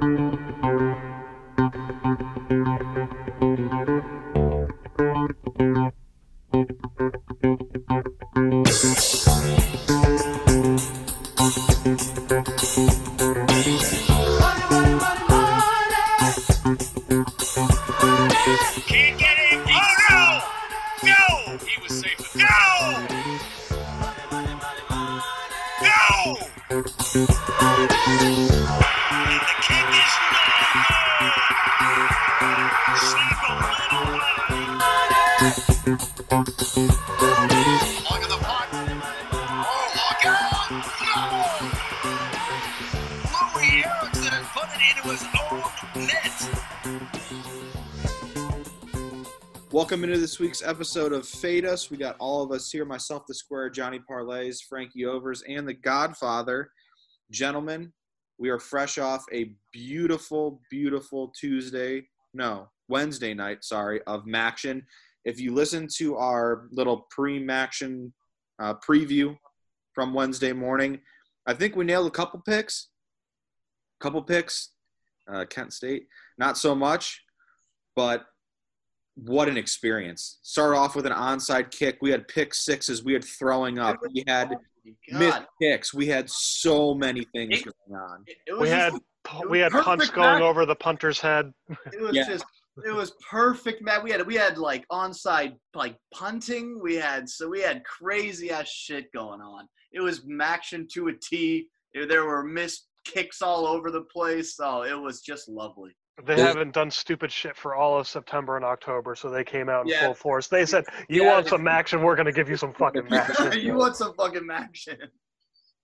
Can't episode of Fade Us. We got all of us here myself, the Square, Johnny Parlays, Frankie Overs, and the Godfather. Gentlemen, we are fresh off a beautiful, beautiful Tuesday, no, Wednesday night, sorry, of Maction. If you listen to our little pre Maction uh, preview from Wednesday morning, I think we nailed a couple picks. Couple picks. Uh, Kent State, not so much, but what an experience. Started off with an onside kick. We had pick sixes. We had throwing up. We had missed kicks. We had so many things It- going on. it, it We had just, we had punts perfect going match. over the punter's head. It was Yeah. just it was perfect, man. We had we had like onside like punting. We had so we had crazy ass shit going on. It was action to a T. There were missed kicks all over the place. Oh, it was just lovely. They There's- haven't done stupid shit for all of September and October, so they came out in Yeah. full force. They said, "You Yeah. want some action? We're gonna give you some fucking action." you want some fucking action?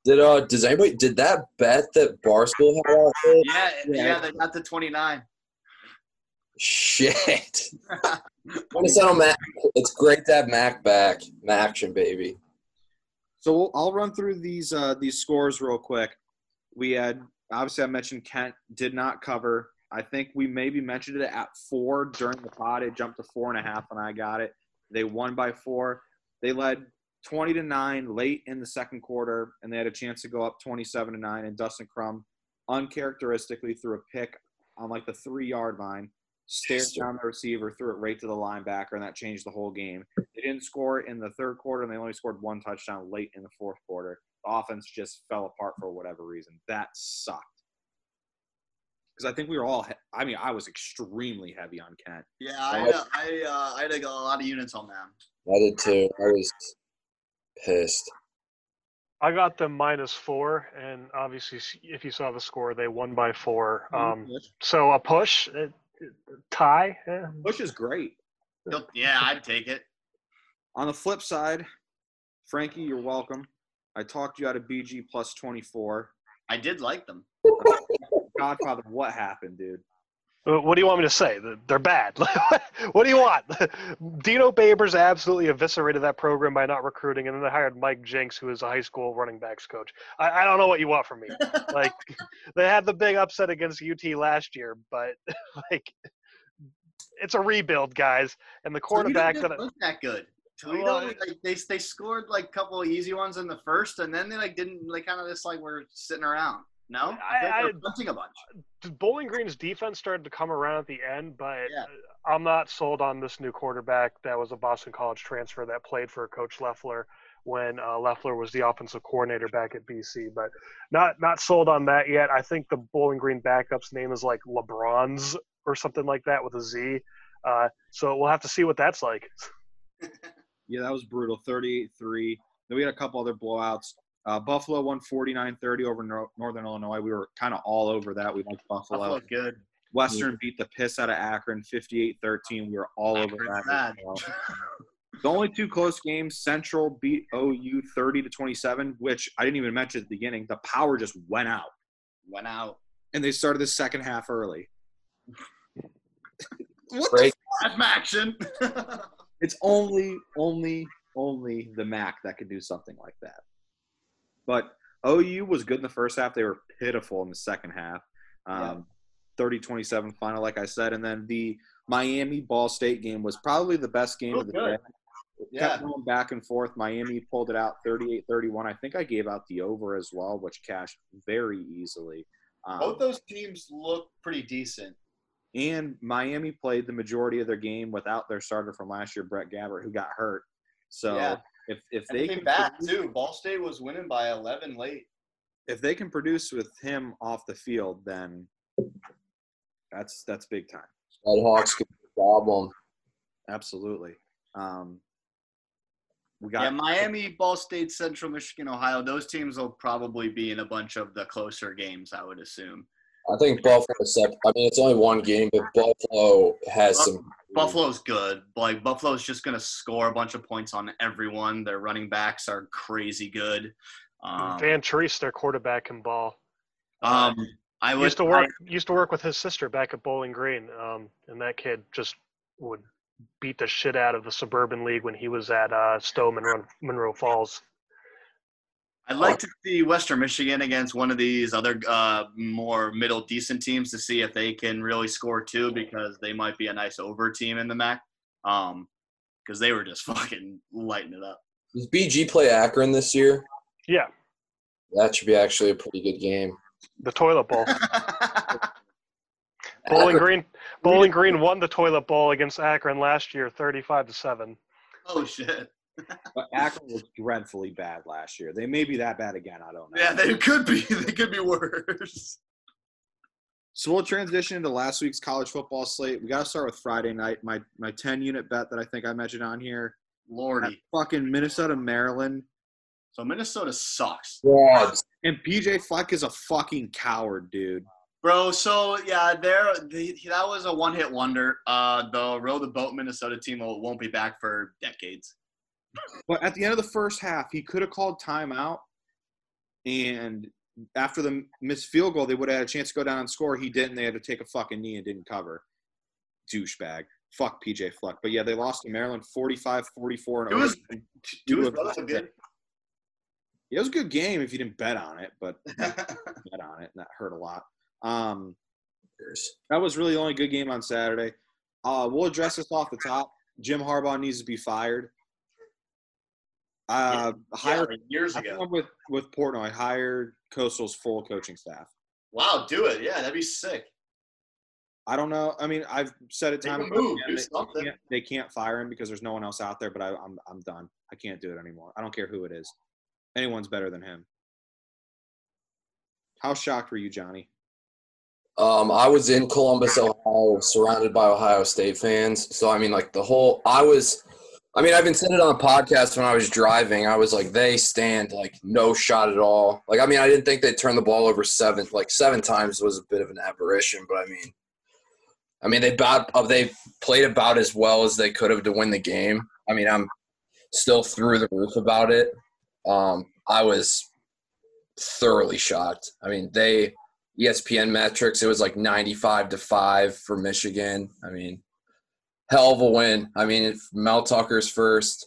Did uh does anybody did that bet that Barstool had? Yeah, Yeah. yeah, they got the twenty nine. Shit. Want to settle Mac? It's great to have Mac back. Maction, baby. So we'll, I'll run through these uh, these scores real quick. We had obviously I mentioned Kent did not cover. I think we maybe mentioned it at four during the pod. It jumped to four and a half when I got it. They won by four. They led twenty to nine late in the second quarter, and they had a chance to go up twenty-seven to nine. And Dustin Crum, uncharacteristically, threw a pick on like the three-yard line, stared down the receiver, threw it right to the linebacker, and that changed the whole game. They didn't score in the third quarter, and they only scored one touchdown late in the fourth quarter. The offense just fell apart for whatever reason. That sucked. Because I think we were all, he- I mean, I was extremely heavy on Kent. Yeah, I uh, I uh, I had a lot of units on them. I did too. I was pissed. I got them minus four, and obviously, if you saw the score, they won by four. Um, so a push, it, it- tie. Bush is great. Yeah, I'd take it. On the flip side, Frankie, you're welcome. I talked you out of BG plus 24. I did like them. Godfather, what happened, dude? Uh, What do you want me to say? They're bad. what do you want? Dino Babers absolutely eviscerated that program by not recruiting, and then they hired Mike Jinks, who is a high school running backs coach. I, I don't know what you want from me. Like, they had the big upset against UT last year, but like, it's a rebuild, guys. And the quarterback Toledo that didn't look that good. Toledo, Well, like, they they scored like a couple of easy ones in the first, and then they like didn't like kind of just like were sitting around. No, I- they were I- punting a bunch. Bowling Green's defense started to come around at the end, but Yeah. I'm not sold on this new quarterback that was a Boston College transfer that played for Coach Loeffler when uh, Loeffler was the offensive coordinator back at BC. But not not sold on that yet. I think the Bowling Green backup's name is like LeBron's or something like that with a Z. Uh, so we'll have to see what that's like. Yeah, that was brutal. Thirty-three. Then we had a couple other blowouts. Uh, Buffalo won 49 30 over Nor- Northern Illinois. We were kind of all over that. We liked Buffalo. Buffalo good. Western beat the piss out of Akron 58 13. We were all over Akron's that. well. The only two close games, Central beat OU 30 to 27, which I didn't even mention at the beginning. The power just went out, Went out. and they started the second half early. what the Break. Action. It's only, only, only the MAC that could do something like that. But OU was good in the first half. They were pitiful in the second half. Um, 30-27 final, like I said. And then the Miami Ball State game was probably the best game Oh, of the good. day. Yeah. Kept going back and forth. Miami pulled it out 38-31. I think I gave out the over as well, which cashed very easily. Um, Both those teams look pretty decent. and Miami played the majority of their game without their starter from last year, Brett Gabbert, who got hurt. So Yeah. If if And they they can back produce- too. Ball State was winning by 11 late. if they can produce with him off the field, then that's that's big time. Red Hawks could be a problem. Absolutely. Um, we got Yeah, Miami, Ball State, Central Michigan, Ohio. Those teams will probably be in a bunch of the closer games, I would assume. I think Buffalo. Sep- I mean, it's only one game, but Buffalo has some. Buffalo's good. Like Buffalo's just gonna score a bunch of points on everyone. Their running backs are crazy good. Um, Van Treese, their quarterback, can ball. um, I would used to work used to work with his sister back at Bowling Green, um, and that kid just would beat the shit out of the suburban league when he was at uh, Stow Munroe, Munroe Falls. I'd like to see Western Michigan against one of these other uh, more middle decent teams to see if they can really score too, because they might be a nice over team in the MAC. Um, because they were just fucking lighting it up. Does BG play Akron this year? Yeah, That should be actually a pretty good game. the toilet bowl. Bowling Green, Bowling Green won the toilet bowl against Akron last year, thirty-five to seven. oh shit! But Akron was dreadfully bad last year. They may be that bad again. I don't know. Yeah, they could be. They could be worse. So we'll transition into last week's college football slate. We got to start with Friday night. My my ten unit bet that I think I mentioned on here. Lordy. Fucking Minnesota, Maryland, So Minnesota sucks. Frauds. and PJ Fleck is a fucking coward, dude. Bro, so yeah, there the, that was a one-hit wonder. Uh, the row the boat Minnesota team will, won't be back for decades. But at the end of the first half, he could have called timeout, and after the missed field goal, they would have had a chance to go down and score. He didn't. They had to take a fucking knee and didn't cover. Douchebag. Fuck PJ Fleck. But yeah, they lost to Maryland 45 44. It was-. Dude, was good. It was a good game if you didn't bet on it, but bet on it, and that hurt a lot. Um, that was really the only good game on Saturday. Uh, we'll address this off the top. Jim Harbaugh needs to be fired. Uh, yeah, hire like years I ago. went with with Portnoy. Hired Coastal's full coaching staff. Wow, do it. Yeah, that'd be sick. I don't know. I mean, I've said it time a and time move, again, do they- they, something. can't, they can't fire him because there's no one else out there. But I, I'm I'm done. I can't do it anymore. I don't care who it is. Anyone's better than him. How shocked were you, Johnny? Um, I was in Columbus, Ohio, surrounded by Ohio State fans. So I mean, like the whole, I was, I mean, I've been saying it on a podcast when I was driving. I was like, they stand like no shot at all. Like, I mean, I didn't think they'd turn the ball over seven, like seven times was a bit of an aberration. But I mean, I mean, they uh, they played about as well as they could have to win the game. I mean, I'm still through the roof about it. Um, I was thoroughly shocked. I mean, they ESPN metrics, it was like 95 to 5 for Michigan. I mean, hell of a win. I mean, if Mel Tucker's first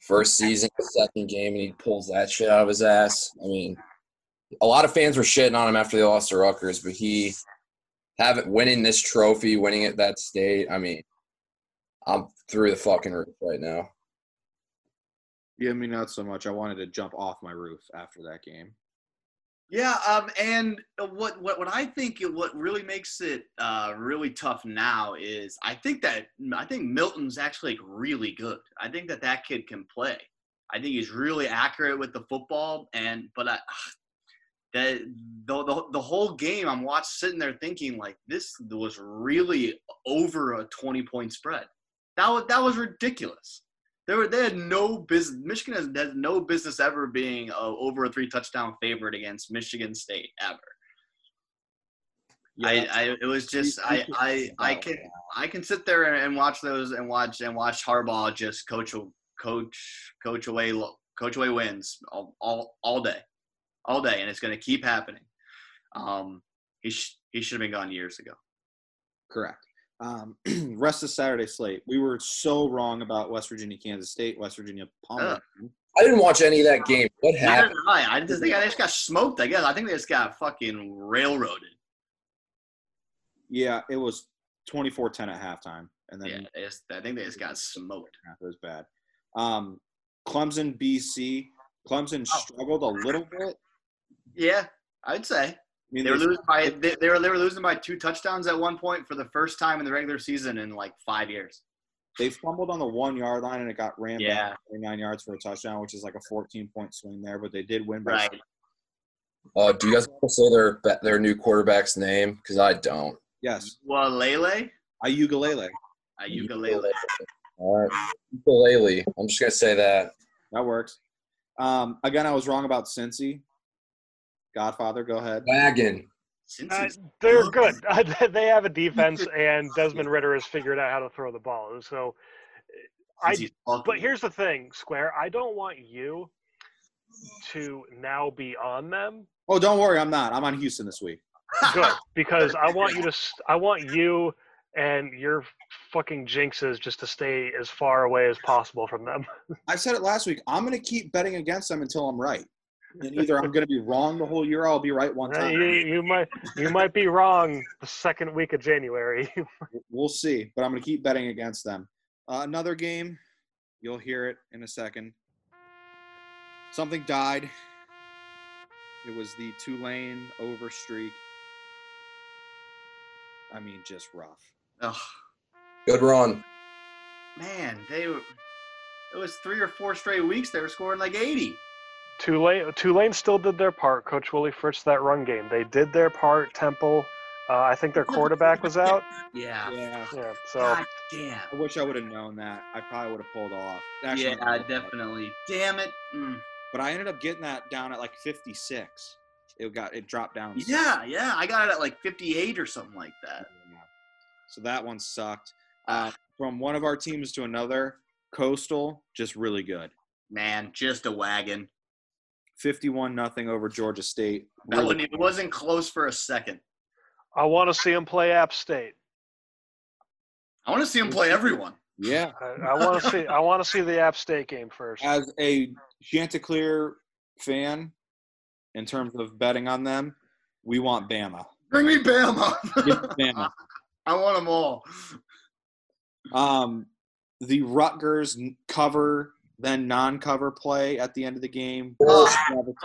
first season, second game, and he pulls that shit out of his ass. I mean, a lot of fans were shitting on him after they lost to Rutgers, but he having winning this trophy, winning at that state. I mean, I'm through the fucking roof right now. Yeah, me not so much. I wanted to jump off my roof after that game. Yeah, um, and what what what I think what really makes it uh, really tough now is I think that I think Milton's actually really good. I think that that kid can play. I think he's really accurate with the football, and but I, the, the the whole game I'm watching sitting there thinking like this was really over a 20 point spread. That was that was ridiculous. They were they had no business. Michigan has, has no business ever being a, over a three touchdown favorite against Michigan State ever. Yeah, I, I it was just I I I can I can sit there and watch those and watch and watch Harbaugh just coach coach coach away coach away wins all all, all day, all day, and it's going to keep happening. Um, he sh- he should have been gone years ago. Correct. Um, rest of Saturday slate. We were so wrong about West Virginia, Kansas State, West Virginia, Palmer. I didn't watch any of that game. What happened? I. I just think I just got smoked. I guess I think they just got fucking railroaded. Yeah, it was 24-10 at halftime, and then Yeah, just, I think they just got smoked. half it was bad. Um, Clemson, BC. Clemson Oh. struggled a little bit. Yeah, I'd say. Mean, They were losing by they, they were they were losing by two touchdowns at one point for the first time in the regular season in like five years. they fumbled on the one yard line and it got ran Yeah. back 29 yards for a touchdown, which is like a 14 point swing there, but they did win by Right. Uh, do you guys want to say their their new quarterback's name? Because I don't. yes, Well, Lele, Uiagalelei. Uiagalelei. All right, ukulele. I'm just gonna say that. That works. Um, again, I was wrong about Cincy. Godfather, go ahead. Wagon. Uh, they're good. they have a defense, and Desmond Ridder has figured out how to throw the ball. So, I. But here's the thing, Square. I don't want you to now be on them. Oh, don't worry, I'm not. I'm on Houston this week. Good, because I want you to. I want you and your fucking jinxes just to stay as far away as possible from them. I said it last week. I'm going to keep betting against them until I'm right. And either I'm going to be wrong the whole year, or I'll be right one Uh, time. you, you might you might be wrong the second week of January. We'll see, but I'm going to keep betting against them. Uh, another game, you'll hear it in a second. Something died. It was the Tulane over streak. I mean, just rough. Ugh, Good run. man, they were. It was three or four straight weeks they were scoring like 80. Tulane Tulane still did their part. Coach Willie Fritz that run game. They did their part. Temple. Uh, I think their quarterback was out. Yeah. Yeah. Yeah. So God damn. I wish I would have known that. I probably would have pulled off. Actually, Yeah, definitely. Damn it. Mm. But I ended up getting that down at like 56. It got it dropped down. Yeah, yeah. I got it at like 58 or something like that. So that one sucked. Uh, from one of our teams to another, Coastal just really good. Man, just a wagon. 51 nothing over Georgia State. That Really wasn't, it wasn't close for a second. I want to see him play App State. I want to see him play everyone. Yeah. I, I want to see. I want to see the App State game first. As a Chanticleer fan, in terms of betting on them, we want Bama. Bring me Bama. Bama. I want them all. Um, the Rutgers cover, then non-cover play at the end of the game. Oh,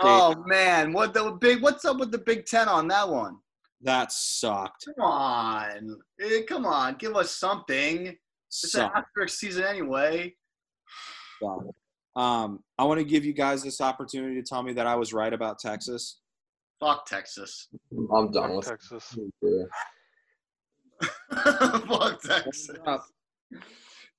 Oh man, what the big? What's up with the Big Ten on that one? that sucked. Come on, Eh, come on, give us something. It's an Sucked. asterisk season anyway. sucked. Um, I want to give you guys this opportunity to tell me that I was right about Texas. Fuck Texas. I'm done with Texas. Fuck Texas.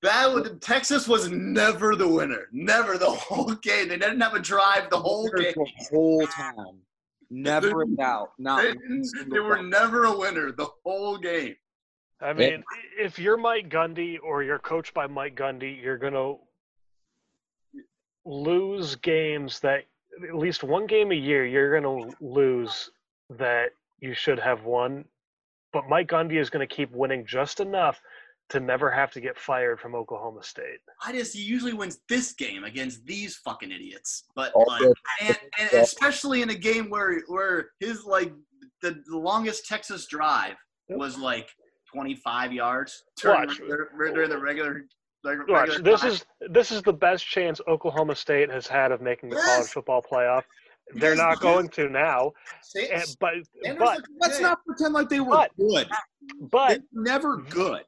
That would Texas was never the winner. Never the whole game. They didn't have a drive the whole game. the whole time. Never in doubt. Not They, one didn't- single they were time. never a winner the whole game. I mean, if you're Mike Gundy or you're coached by Mike Gundy, you're gonna lose games that at least one game a year you're gonna lose that you should have won. But Mike Gundy is gonna keep winning just enough to never have to get fired from Oklahoma State. I just he usually wins this game against these fucking idiots. But like, and, and especially in a game where where his like the, the longest Texas drive was like 25 yards during, Watch. the- during the regular. regular Watch, this is this is the best chance Oklahoma State has had of making the college football playoff. They're Yes, not going to now, and, but Sanders but looked Let's not pretend like they were But- good. but They were never mhm. good.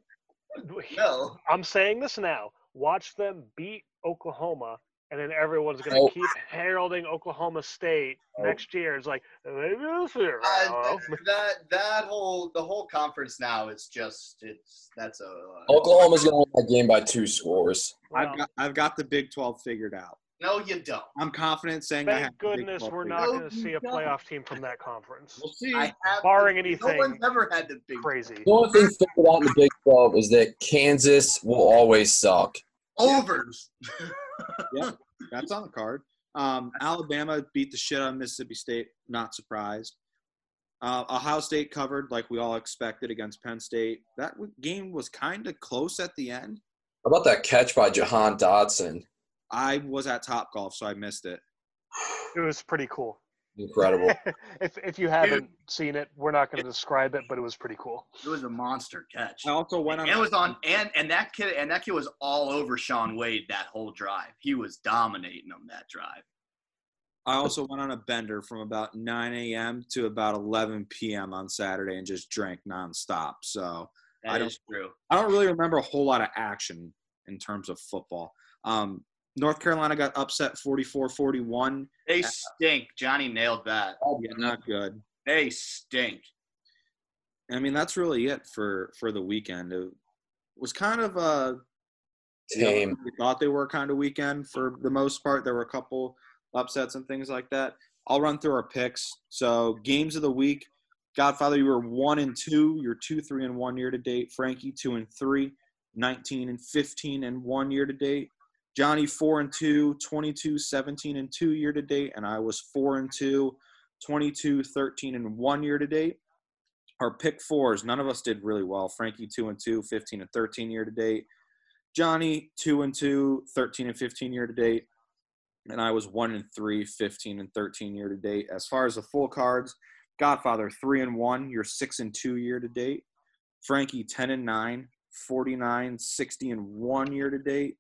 no. I'm saying this now. Watch them beat Oklahoma, and then everyone's going to Oh. keep heralding Oklahoma State Oh. next year. It's like maybe this year. Uh, I don't know. that that whole the whole conference now is just it's that's a Oklahoma's gonna win that game by two scores. Well, I've got I've got the Big 12 figured out. No you don't. I'm confident saying I have thank the Big goodness we're not. No, going to see a playoff team from that conference. We'll see. I have Barring the- anything No one's ever had the big Crazy. The only thing figured out in the Big 12 is that Kansas will always suck. overs. Yeah, that's on the card. Um, Alabama beat the shit out of Mississippi State. Not surprised. Uh, Ohio State covered like we all expected against Penn State. That game was kind of close at the end. How about that catch by Jahan Dotson? I was at Top Golf, so I missed it. It was pretty cool. Incredible. if if you haven't seen it, we're not going to describe it, but it was pretty cool. It was a monster catch. I also went on. And it was on and and that kid and that kid was all over Shaun Wade that whole drive. He was dominating him that drive. I also went on a bender from about 9 a.m. to about 11 p.m. on Saturday and just drank nonstop. So I don't- is true. I don't really remember a whole lot of action in terms of football. Um, North Carolina got upset 44 41. They stink. Johnny nailed that. Oh, Yeah, not good. They stink. I mean, that's really it for for the weekend. It was kind of a you know, we thought they were kind of weekend for the most part. There were a couple upsets and things like that. I'll run through our picks. So games of the week. Godfather, you were one and two. You're two, three, and one year to date. Frankie, two and three. 19 and 15 and one year to date. Johnny, four and two. 22, 17 and two year to date. And I was four and two. 22, 13 and one year to date. Our pick fours, none of us did really well. Frankie, two and two. 15 and 13 year to date. Johnny, two and two, 13 and 15 year to date. And I was one and three, 15 and 13 year to date. As far as the full cards, Godfather, three and one, you're six and two year to date. Frankie, 10 and nine, 49, 60 and one year to date.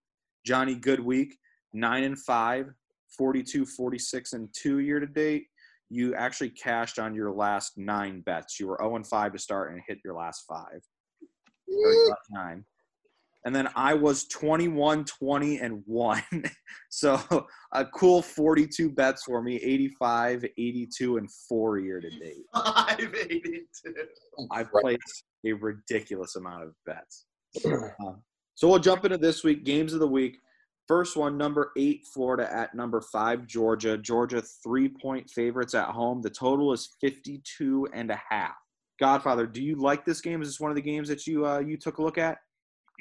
Johnny Goodweek, nine and five, 42, 46 and two year to date. You actually cashed on your last nine bets. You were 0 and 5 to start and hit your last five. Your last nine. And then I was 21, 20, and 1. so a cool 42 bets for me 85, 82, and 4 year to date. 582. I placed a ridiculous amount of bets. Um, so we'll jump into this week games of the week. First one, number eight, Florida at number five, Georgia. Georgia three point favorites at home. The total is 52 and a half. Godfather, do you like this game? Is this one of the games that you uh, you took a look at?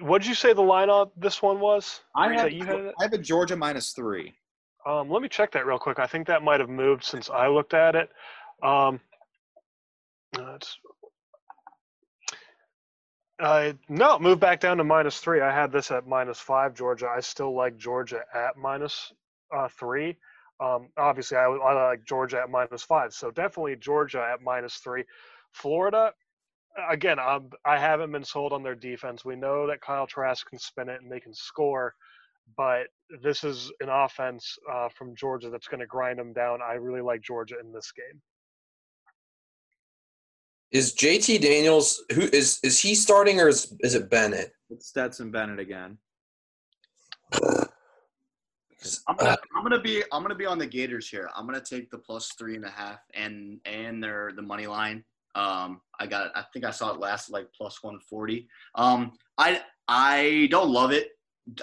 What did you say the line on this one was? I have, you had? I have a Georgia minus three. Um, let me check that real quick. I think that might have moved since I looked at it. Um, uh, it's, uh, no, move back down to minus three. I had this at minus five, Georgia. I still like Georgia at minus uh, three. Um, obviously, I, I like Georgia at minus five. So definitely Georgia at minus three. Florida, again, um, I haven't been sold on their defense. We know that Kyle Trask can spin it and they can score but this is an offense uh, from Georgia that's going to grind them down. I really like Georgia in this game. Is JT Daniels who is is he starting or is is it Bennett? It's Stetson Bennett again. I'm gonna, I'm gonna be I'm gonna be on the Gators here. I'm gonna take the plus three and a half and and their the money line. Um, I got I think I saw it last like plus 140. Um, I I don't love it.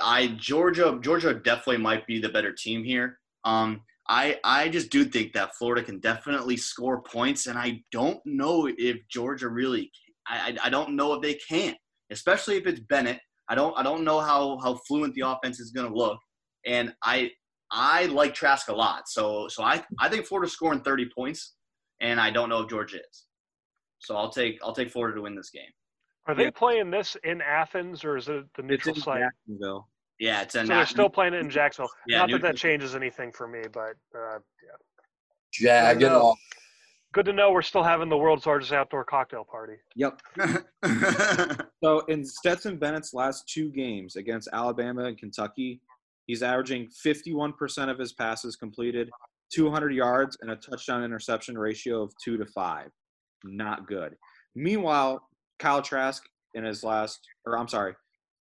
I Georgia Georgia definitely might be the better team here. Um, I I just do think that Florida can definitely score points, and I don't know if Georgia really. I I, I don't know if they can, especially if it's Bennett. I don't I don't know how how fluent the offense is going to look, and I I like Trask a lot. So so I I think Florida's scoring 30 points, and I don't know if Georgia is. So I'll take I'll take Florida to win this game. Are they playing this in Athens or is it the It's neutral in site? Jacksonville. Yeah, it's a So they're still playing it in Jacksonville. Yeah, Not that that changes anything for me, but uh, Jag it No. off. good to know we're still having the world's largest outdoor cocktail party. Yep. So in Stetson Bennett's last two games against Alabama and Kentucky, he's averaging 51% of his passes completed, 200 yards, and a touchdown interception ratio of two to five. Not good. Meanwhile, Kyle Trask in his last, or I'm sorry,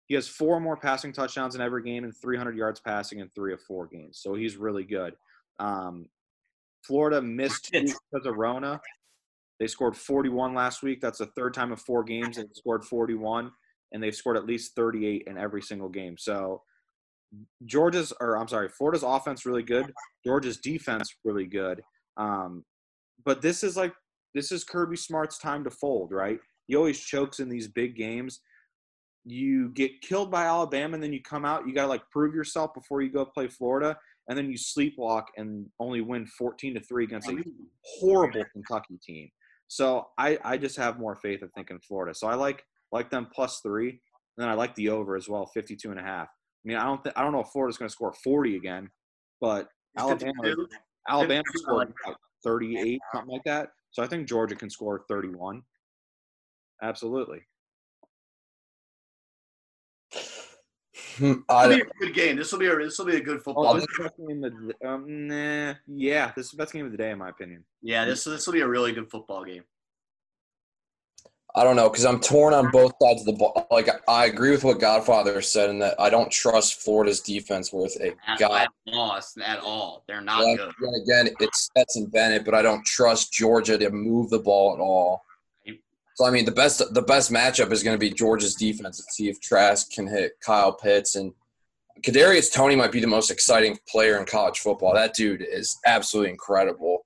he has four more passing touchdowns in every game and 300 yards passing in three of four games. So he's really good. Um, Florida missed two because of Rona. They scored 41 last week. That's the third time in four games they've scored 41, and they've scored at least 38 in every single game. So Georgia's, or I'm sorry, Florida's offense really good. Georgia's defense really good. Um, but this is like this is Kirby Smart's time to fold, right? He always chokes in these big games. You get killed by Alabama, and then you come out. You got to like prove yourself before you go play Florida, and then you sleepwalk and only win 14 to three against a horrible Kentucky team. So I, I just have more faith of thinking Florida. So I like like them plus three, and then I like the over as well, 52 and a half. I mean, I don't th- I don't know if Florida's going to score 40 again, but Alabama Alabama scored like 38, something like that. So I think Georgia can score 31. Absolutely. Hmm, This will be I, a good game. This will be a this will be a good football. Oh, game. this is the best game of the um, nah, yeah, this is the best game of the day in my opinion. Yeah, this this will be a really good football game. I don't know because I'm torn on both sides of the ball. Like I agree with what Godfather said in that I don't trust Florida's defense worth a At, god. at all, at all. They're not Then good. again, it's Stetson Bennett, but I don't trust Georgia to move the ball at all. So I mean, the best the best matchup is going to be Georgia's defense. Let's see if Trask can hit Kyle Pitts and Kadarius Toney might be the most exciting player in college football. That dude is absolutely incredible.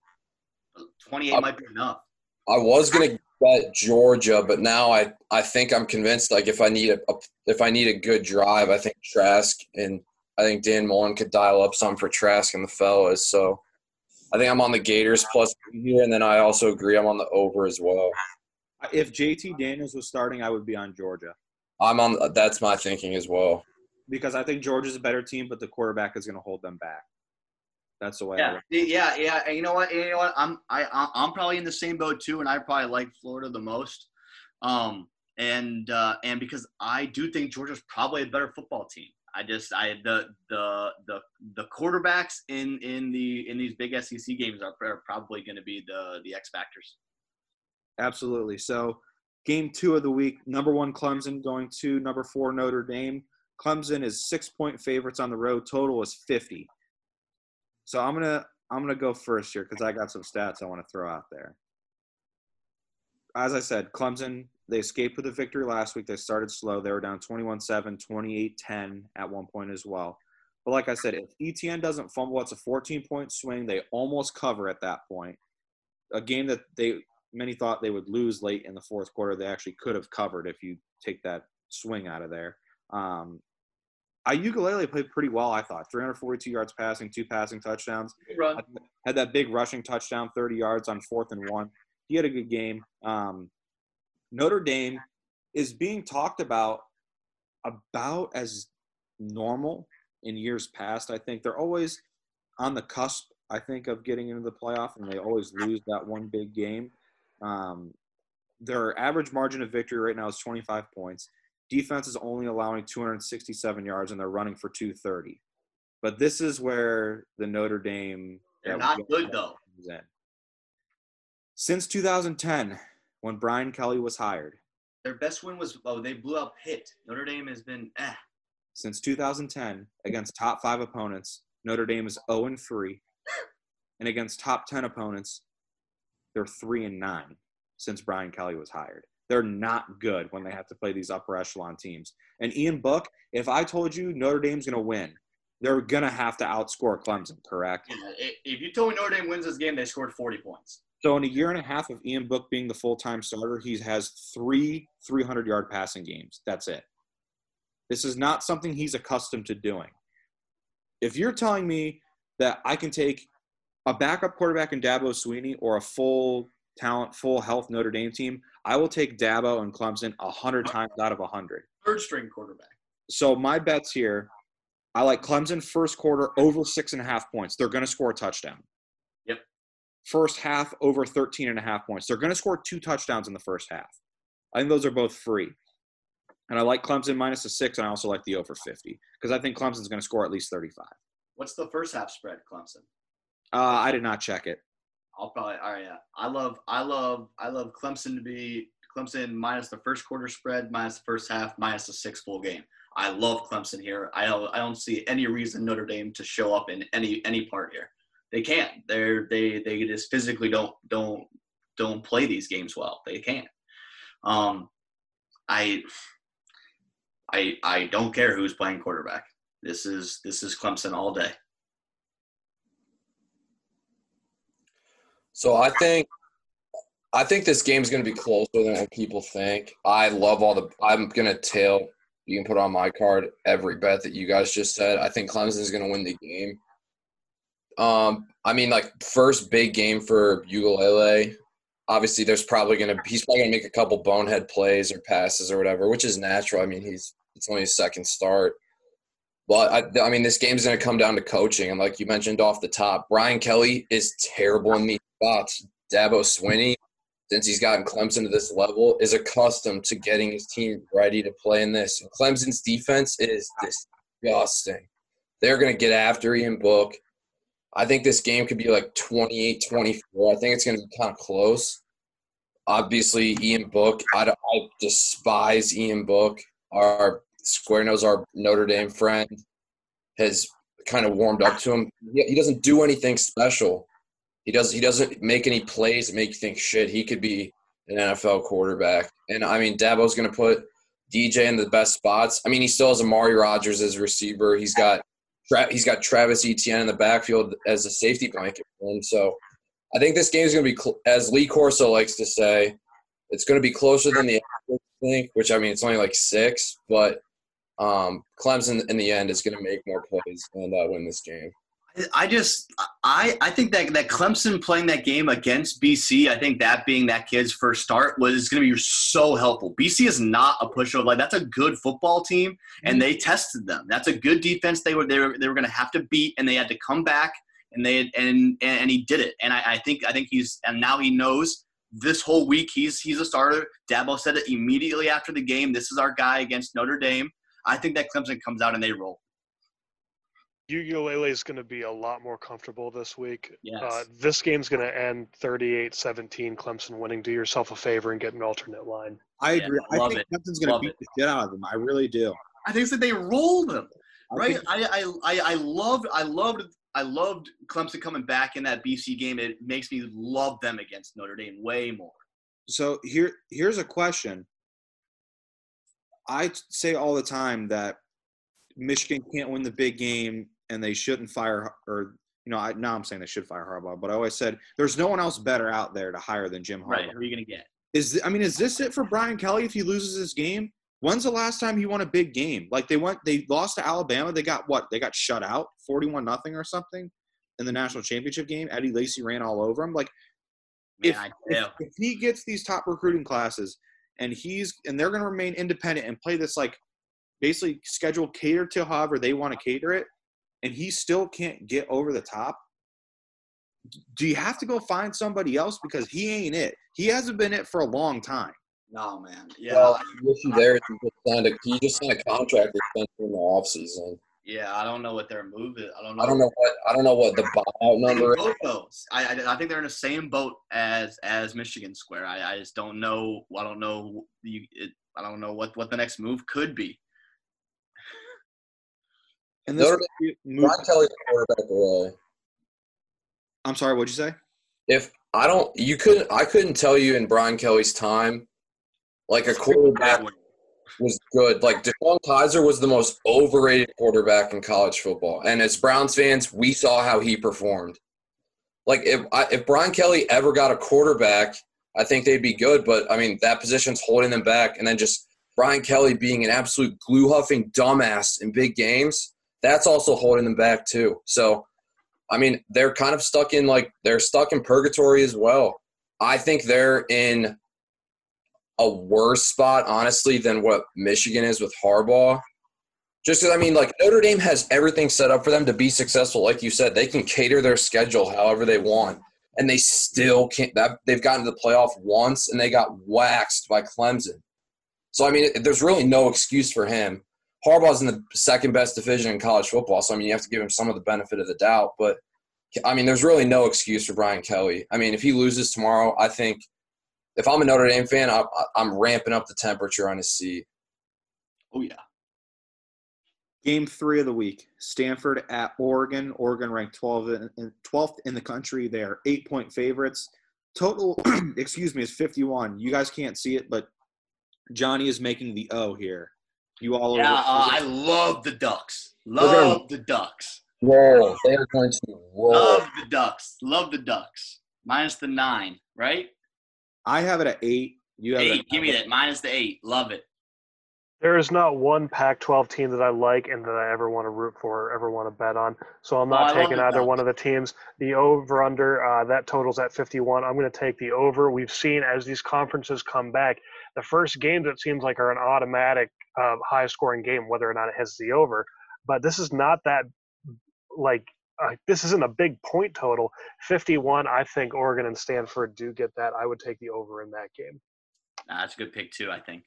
Twenty eight uh, might be enough. I was going to bet Georgia, but now I, I think I'm convinced. Like if I need a, a if I need a good drive, I think Trask and I think Dan Mullen could dial up some for Trask and the fellas. So I think I'm on the Gators plus here, and then I also agree I'm on the over as well. If JT Daniels was starting, I would be on Georgia I'm on. That's my thinking as well. because I think Georgia's a better team, but the quarterback is going to hold them back. That's the way. Yeah, look. yeah, yeah. And you know what? You know what? I'm I I- I'm probably in the same boat too, and I probably like Florida the most. Um, and uh, and because I do think Georgia's probably a better football team. I just I the the the the quarterbacks in in the in these big SEC games are, are probably going to be the the X factors. Absolutely. So, game two of the week, number one Clemson going to number four Notre Dame. Clemson is six point favorites on the road. Total is fifty. So I'm gonna I'm gonna go first here because I got some stats I want to throw out there. As I said, Clemson they escaped with a victory last week. They started slow. They were down 21-7, 28-10 at one point as well. But like I said, if Etienne doesn't fumble, it's a 14 point swing. They almost cover at that point. A game that they many thought they would lose late in the fourth quarter. They actually could have covered if you take that swing out of there. Um, Uiagalelei played pretty well, I thought. 342 yards passing, two passing touchdowns. Run. Had that big rushing touchdown, 30 yards on fourth and one. He had a good game. Um, Notre Dame is being talked about about as normal in years past. I think they're always on the cusp. I think of getting into the playoff, and they always lose that one big game. Um, their average margin of victory right now is 25 points. Defense is only allowing 267 yards, and they're running for 230. But this is where the Notre Dame They're not good though. in. Since 2010, when Brian Kelly was hired, Their best win was oh they blew out Pitt. Notre Dame has been eh. since 2010 against top five opponents, Notre Dame is 0 and 3, and against top 10 opponents, they're 3 and 9 since Brian Kelly was hired. They're not good when they have to play these upper echelon teams. And Ian Book, if I told you Notre Dame's going to win, they're going to have to outscore Clemson, correct? Yeah, If you told me Notre Dame wins this game, they scored 40 points. So in a year and a half of Ian Book being the full-time starter, he has three 300-yard passing games. That's it. This is not something he's accustomed to doing. If you're telling me that I can take a backup quarterback in Dabo Swinney or a full talent, full health Notre Dame team, I will take Dabo and Clemson a hundred times out of a hundred. Third string quarterback. So my bets here, I like Clemson first quarter over six and a half points. They're going to score a touchdown. Yep. First half over 13 and a half points. They're going to score two touchdowns in the first half. I think those are both free. And I like Clemson minus a six, and I also like the over 50 because I think Clemson's going to score at least 35. What's the first half spread, Clemson? Uh, I did not check it. I'll probably all right. Yeah, I love, I love, I love Clemson to be Clemson minus the first quarter spread, minus the first half, minus the six full game. I love Clemson here. I don't, I don't see any reason Notre Dame to show up in any any part here. They can't. They're they they just physically don't don't don't play these games well. They can't. Um, I I I don't care who's playing quarterback. This is this is Clemson all day. So I think I think this game's going to be closer than people think. I love all the. I'm going to tail. You can put on my card every bet that you guys just said. I think Clemson is going to win the game. Um, I mean, like first big game for Ugalele. Obviously, there's probably going to he's probably going to make a couple bonehead plays or passes or whatever, which is natural. I mean, he's it's only his second start. But I, I mean, this game's going to come down to coaching, and like you mentioned off the top, Brian Kelly is terrible in these spots. Dabo Swinney, since he's gotten Clemson to this level, is accustomed to getting his team ready to play in this. And Clemson's defense is disgusting. They're going to get after Ian Book. I think this game could be like 28 24. I think it's going to be kind of close. Obviously, Ian Book, I, I despise Ian Book. Our Square Nose, our Notre Dame friend, has kind of warmed up to him. He, he doesn't do anything special. He does. He doesn't make any plays that make you think shit. He could be an NFL quarterback. And I mean, Dabo's going to put DJ in the best spots. I mean, he still has Amari Rodgers as receiver. He's got he's got Travis Etienne in the backfield as a safety blanket. And so, I think this game is going to be, cl- as Lee Corso likes to say, it's going to be closer than the think. Which I mean, it's only like six, but um, Clemson in the end is going to make more plays and uh, win this game. I just I I think that that Clemson playing that game against BC, I think that being that kid's first start was going to be so helpful. BC is not a pushover; like that's a good football team, and mm-hmm. they tested them. That's a good defense. They were they were they were going to have to beat, and they had to come back, and they and and he did it. And I, I think I think he's and now he knows this whole week he's he's a starter. Dabo said it immediately after the game. This is our guy against Notre Dame. I think that Clemson comes out and they roll. UULA is going to be a lot more comfortable this week. Yes. Uh, this game's going to end 38-17, Clemson winning. Do yourself a favor and get an alternate line. I Yeah, agree. I love think it. Clemson's going to Love beat it. the shit out of them. I really do. I think that they rolled them. I right? think- I, I, I, I loved I loved I loved Clemson coming back in that BC game. It makes me love them against Notre Dame way more. so here here's a question i say all the time that michigan can't win the big game and they shouldn't fire or you know I, now i'm saying they should fire harbaugh but i always said there's no one else better out there to hire than jim harbaugh. Right? Who are you gonna get? is i mean is this it for brian kelly if he loses this game? When's the last time he won a big game? Like they went they lost to alabama they got what they got shut out 41 nothing or something in the national championship game? Eddie lacy ran all over him? Like Man, if, if, if he gets these top recruiting classes and he's and they're going to remain independent and play this like basically schedule cater to however they want to cater it and he still can't get over the top do you have to go find somebody else because he ain't it he hasn't been it for a long time No, man. Yeah, Well, the issue there is he just signed a, he just signed a contract extension in the offseason. yeah. I don't know what their move is. I don't know. I don't know what I don't know what the buyout number is. Both those. I, I I think they're in the same boat as as Michigan Square. I, I just don't know. I don't know. You. It, I don't know what what the next move could be. And this Notre move, Brian Kelly's quarterback away. i'm sorry what'd you say If I don't, you couldn't. I couldn't tell you in Brian Kelly's time, like a quarterback was good. Like DeShone Kizer was the most overrated quarterback in college football, and as Browns fans, we saw how he performed. Like if I, if Brian Kelly ever got a quarterback, I think they'd be good. But I mean, that position's holding them back, and then just Brian Kelly being an absolute glue huffing dumbass in big games, that's also holding them back too. So, I mean, they're kind of stuck in like they're stuck in purgatory as well. I think they're in a worse spot, honestly, than what Michigan is with Harbaugh. Just because, I mean, like Notre Dame has everything set up for them to be successful. Like you said, they can cater their schedule however they want, and they still can't. That, they've gotten to the playoff once, and they got waxed by Clemson. So, I mean, there's really no excuse for him. Harbaugh's in the second best division in college football, so I mean, you have to give him some of the benefit of the doubt. But I mean, there's really no excuse for Brian Kelly. I mean, if he loses tomorrow, I think if I'm a Notre Dame fan, I, I'm ramping up the temperature on his seat. Oh yeah. Game three of the week: Stanford at Oregon. Oregon ranked 12 in, in- 12th in the country. They are eight-point favorites. Total, excuse me, is 51. You guys can't see it, but Johnny is making the O here. You all Yeah. over. Uh, I love the Ducks. gonna- Love the Ducks. Whoa, They are going to roll. Love the Ducks. Love the Ducks. Minus the nine, right? I have it at eight. You have it Eight. Give me that. Minus the eight. Love it. There is not one Pac-12 team that I like and that I ever want to root for or ever want to bet on. So I'm Oh, not love taking either one of the teams. The over/under uh, that totals at 51. I'm going to take the over. We've seen as these conferences come back, the first games it seems like are an automatic uh, high-scoring game, whether or not it hits the over. But this is not that like uh, this isn't a big point total. 51, I think Oregon and Stanford do get that. I would take the over in that game. Nah, that's a good pick too. I think.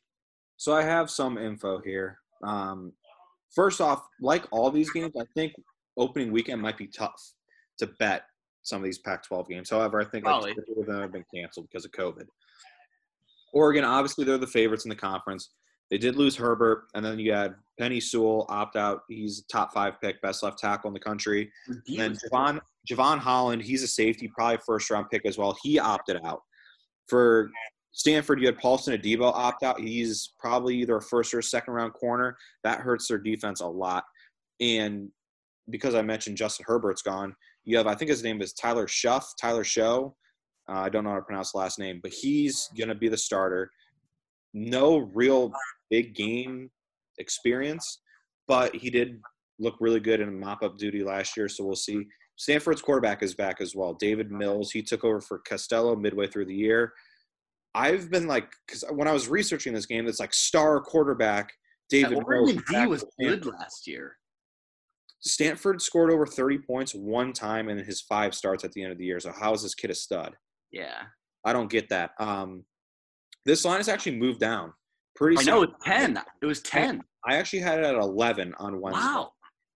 So I have some info here. Um, first off, like all these games, I think opening weekend might be tough to bet some of these Pac-12 games. However, I think like, Probably. two of them have been canceled because of COVID. Oregon, obviously, they're the favorites in the conference. They did lose Herbert, and then you had Penei Sewell opt out. He's a top five pick, best left tackle in the country. And then Jevon, Jevon Holland, he's a safety, probably first round pick as well. He opted out. For Stanford, you had Paulson Adebo opt out. He's probably either a first or a second round corner. That hurts their defense a lot. And because I mentioned Justin Herbert's gone, you have, I think his name is Tyler Shough, Tyler Show. Uh, I don't know how to pronounce the last name, but he's going to be the starter. No real big game experience, but he did look really good in mop up duty last year, so we'll see. Stanford's quarterback is back as well. Davis Mills, he took over for Costello midway through the year. I've been like, because when I was researching this game, it's like star quarterback Davis Mills. Oregon D was good last year. Stanford scored over 30 points one time in his five starts at the end of the year. So how is this kid a stud? Yeah, I don't get that. Um, this line has actually moved down. Pretty. I know it's ten. It was ten. I actually had it at 11 on Wednesday. Wow.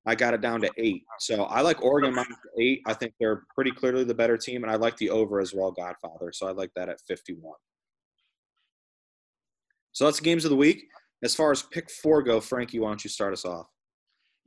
I got it down to eight. So I like Oregon minus eight. I think they're pretty clearly the better team, and I like the over as well, Godfather. So I like that at 51. So that's the games of the week. As far as pick four go, Frankie, why don't you start us off?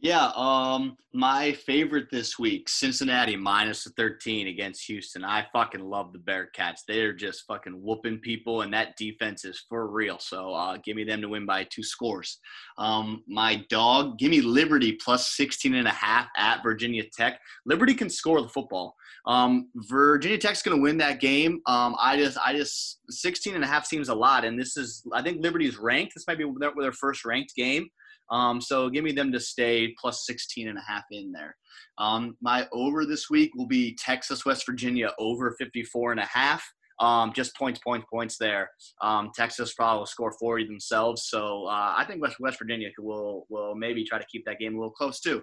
Yeah, um, my favorite this week, Cincinnati minus the 13 against Houston. I fucking love the Bearcats. They're just fucking whooping people, and that defense is for real. So uh, give me them to win by two scores. Um, my dog, give me Liberty plus 16 and a half at Virginia Tech. Liberty can score the football. Um, Virginia Tech's going to win that game. Um, I just, I just, 16 and a half seems a lot, and this is, I think Liberty's ranked. This might be their, their first ranked game. Um, so give me them to stay plus 16 and a half in there. Um, my over this week will be Texas, West Virginia over 54 and a half. Um, just points, points, points there. Um, Texas probably will score 40 themselves. So uh, I think West, West Virginia will, will maybe try to keep that game a little close too.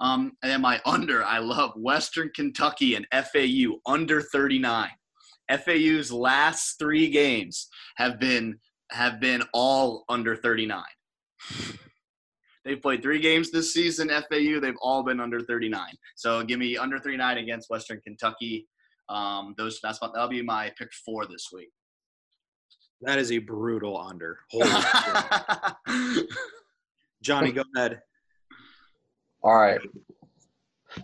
Um, and then my under, I love Western Kentucky and FAU under 39. FAU's last three games have been have been all under 39. They've played three games this season. FAU, they've all been under 39. So give me under 39 against Western Kentucky. Um, those that's what that'll be my pick four this week. That is a brutal under. Holy. Johnny, go ahead. All right.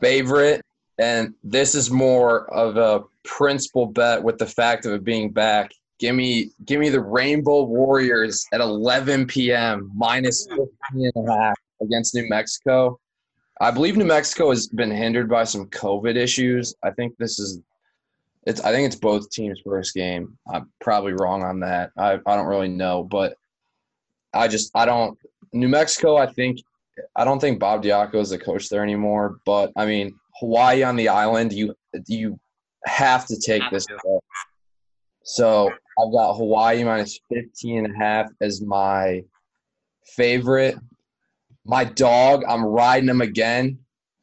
Favorite, and this is more of a principal bet with the fact of it being back. Give me, give me the Rainbow Warriors at 11 p.m. minus 15 and a half against New Mexico. I believe New Mexico has been hindered by some COVID issues. I think this is, it's. I think it's both teams' first game. I'm probably wrong on that. I, I don't really know, but I just I don't. New Mexico, I think I don't think Bob Diaco is the coach there anymore, but I mean Hawaii on the island, you you have to take Have this. to. So I've got Hawaii minus 15 and a half as my favorite. My dog, I'm riding him again.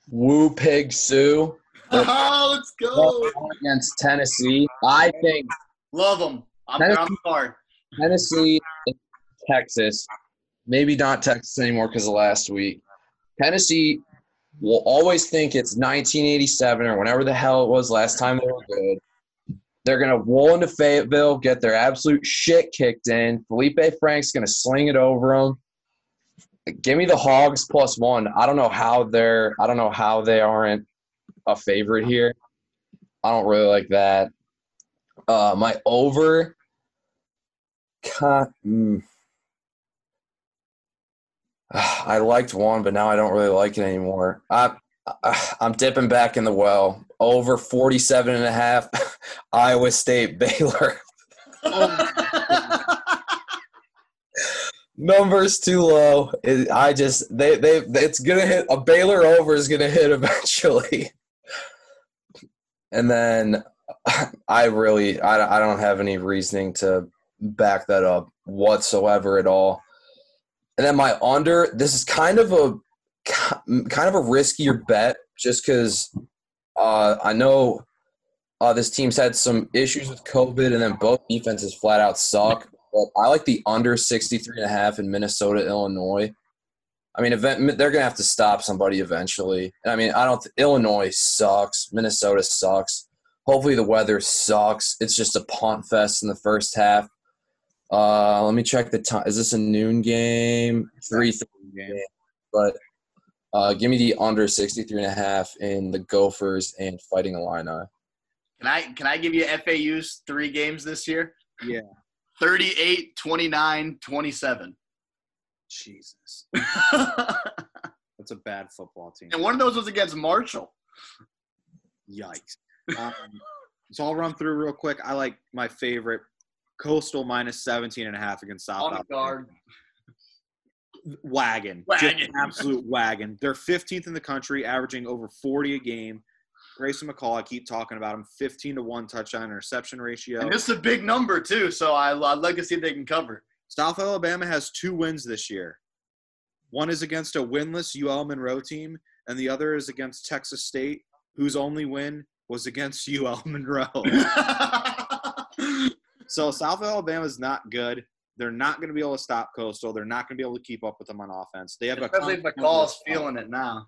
Woo Pig Sooie oh, let's go. against Tennessee. I think Love them. I'm, Tennessee- I'm hard. Tennessee, Texas, maybe not Texas anymore because of last week. Tennessee will always think it's 1987 or whenever the hell it was last time they were good. They're going to roll into Fayetteville, get their absolute shit kicked in. Feleipe Franks going to sling it over them. Give me the Hogs plus one. I don't know how they're. I don't know how they aren't a favorite here. I don't really like that. Uh, my over. Ca- mm. I liked one, but now I don't really like it anymore. I I'm dipping back in the well. Over 47 and a half. Iowa State Baylor. Numbers too low. It, I just they they it's gonna hit a Baylor over is gonna hit eventually. And then I really I, I don't have any reasoning to back that up whatsoever at all. And then my under, this is kind of a kind of a riskier bet just because Uh, I know uh, this team's had some issues with COVID, and then both defenses flat out suck. But I like the under 63 and a half in Minnesota, Illinois. I mean, event, they're going to have to stop somebody eventually. I mean, I don't. Illinois sucks. Minnesota sucks. Hopefully, the weather sucks. It's just a punt fest in the first half. Uh, let me check the time. Is this a noon game? Three game. but uh, give me the under 63 and a half in the Gophers and Fighting Illini. Can I can I give you FAU's three games this year? Yeah. 38, 29, 27. Jesus, that's a bad football team. And one of those was against Marshall. Yikes. Um, so I'll run through real quick. I like my favorite Coastal minus 17 and a half against South. On Alabama. guard. Wagon. Wagon. Absolute wagon. They're 15th in the country, averaging over 40 a game. Grayson McCall, I keep talking about him, 15 to 1 touchdown interception ratio. And this is a big number too, so I, I'd like to see if they can cover. South Alabama has two wins this year. One is against a winless UL Monroe team, and the other is against Texas State, whose only win was against UL Monroe. so South Alabama is not good. They're not going to be able to stop Coastal. They're not going to be able to keep up with them on offense. They have a Especially if common McCall's feeling it now.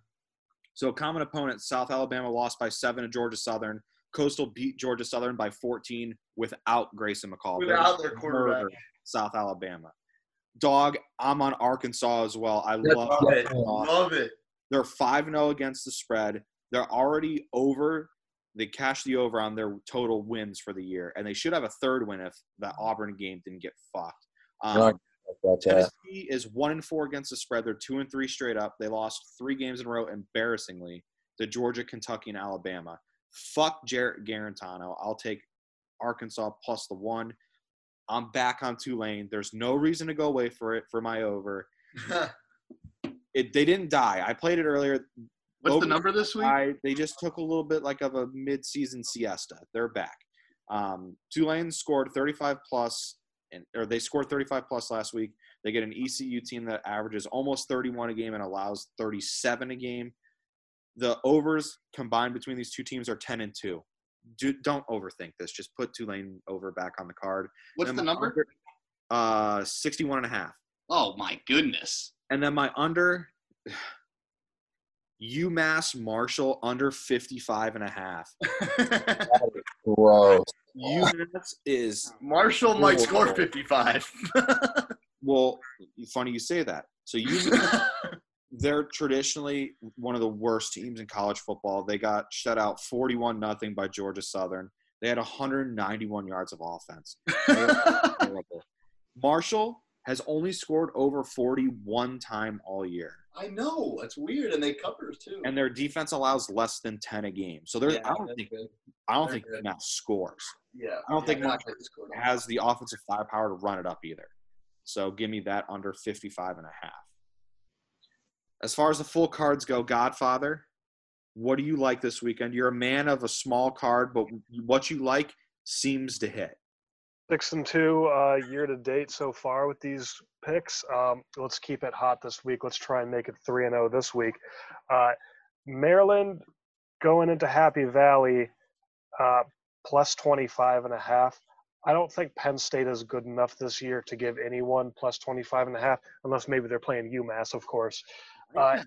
So a common opponent, South Alabama lost by seven to Georgia Southern. Coastal beat Georgia Southern by 14 without Grayson McCall. Without their quarterback. South Alabama. Dog, I'm on Arkansas as well. I love Love it. Arkansas. Love it. They're 5 0 against the spread. They're already over. They cashed the over on their total wins for the year, and they should have a third win if that Auburn game didn't get fucked. Um, Right. That's uh, Tennessee is one and four against the spread. They're two and three straight up. They lost three games in a row, embarrassingly, to Georgia, Kentucky, and Alabama. Fuck Jarrett Guarantano. I'll take Arkansas plus the one. I'm back on Tulane. There's no reason to go away for it for my over. It they didn't die. I played it earlier. What's Over- the number this week? I, they just took a little bit like of a mid-season siesta. They're back. Um, Tulane scored 35 plus, and, or they scored 35 plus last week. They get an ECU team that averages almost 31 a game and allows 37 a game. The overs combined between these two teams are 10 and 2. Do, don't overthink this. Just put Tulane over back on the card. What's the number? under- Uh, 61 and a half. Oh my goodness. And then my under UMass Marshall under 55 and a half. gross. UMass is Marshall might score 55. well funny you say that. So UMass they're traditionally one of the worst teams in college football. They got shut out 41 nothing by Georgia Southern. They had 191 yards of offense. They are terrible. Marshall has only scored over 40 one time all year. I know. That's weird. And they cover too. And their defense allows less than 10 a game. So there's I don't think I don't Very think good. UMass scores. yeah. I don't think they're Marshall gonna score. has the offensive firepower to run it up either. So give me that under 55 and a half. As far as the full cards go, Godfather, what do you like this weekend? You're a man of a small card, but what you like seems to hit. Six and two uh, year to date so far with these picks. Um, let's keep it hot this week. Let's try and make it three and zero this week. Uh, Maryland going into Happy Valley uh, plus 25 and a half. I don't think Penn State is good enough this year to give anyone plus 25 and a half, unless maybe they're playing UMass, of course. Uh,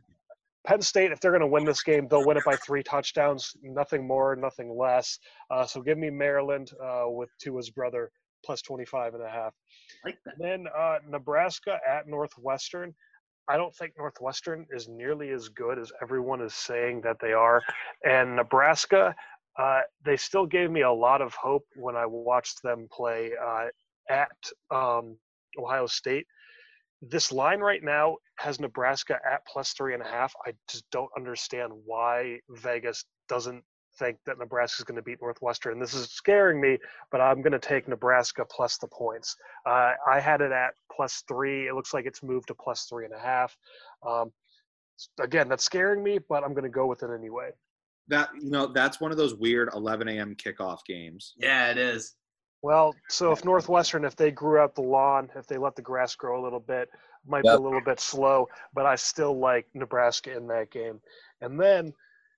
Penn State, if they're going to win this game, they'll win it by three touchdowns, nothing more, nothing less. Uh, so give me Maryland uh, with Tua's brother plus 25 and a half. like that. Then uh, Nebraska at Northwestern. I don't think Northwestern is nearly as good as everyone is saying that they are. And Nebraska, uh, they still gave me a lot of hope when I watched them play uh, at um, Ohio State. This line right now has Nebraska at plus three and a half. I just don't understand why Vegas doesn't think that Nebraska is going to beat Northwestern. This is scaring me, but I'm going to take Nebraska plus the points. Uh, I had it at plus three. It looks like it's moved to plus three and a half. Um, again, that's scaring me, but I'm going to go with it anyway. That you know, that's one of those weird 11 a.m. kickoff games. Yeah, it is. Well, so if Northwestern, if they grew out the lawn, if they let the grass grow a little bit, might be a little bit slow, but I still like Nebraska in that game. And then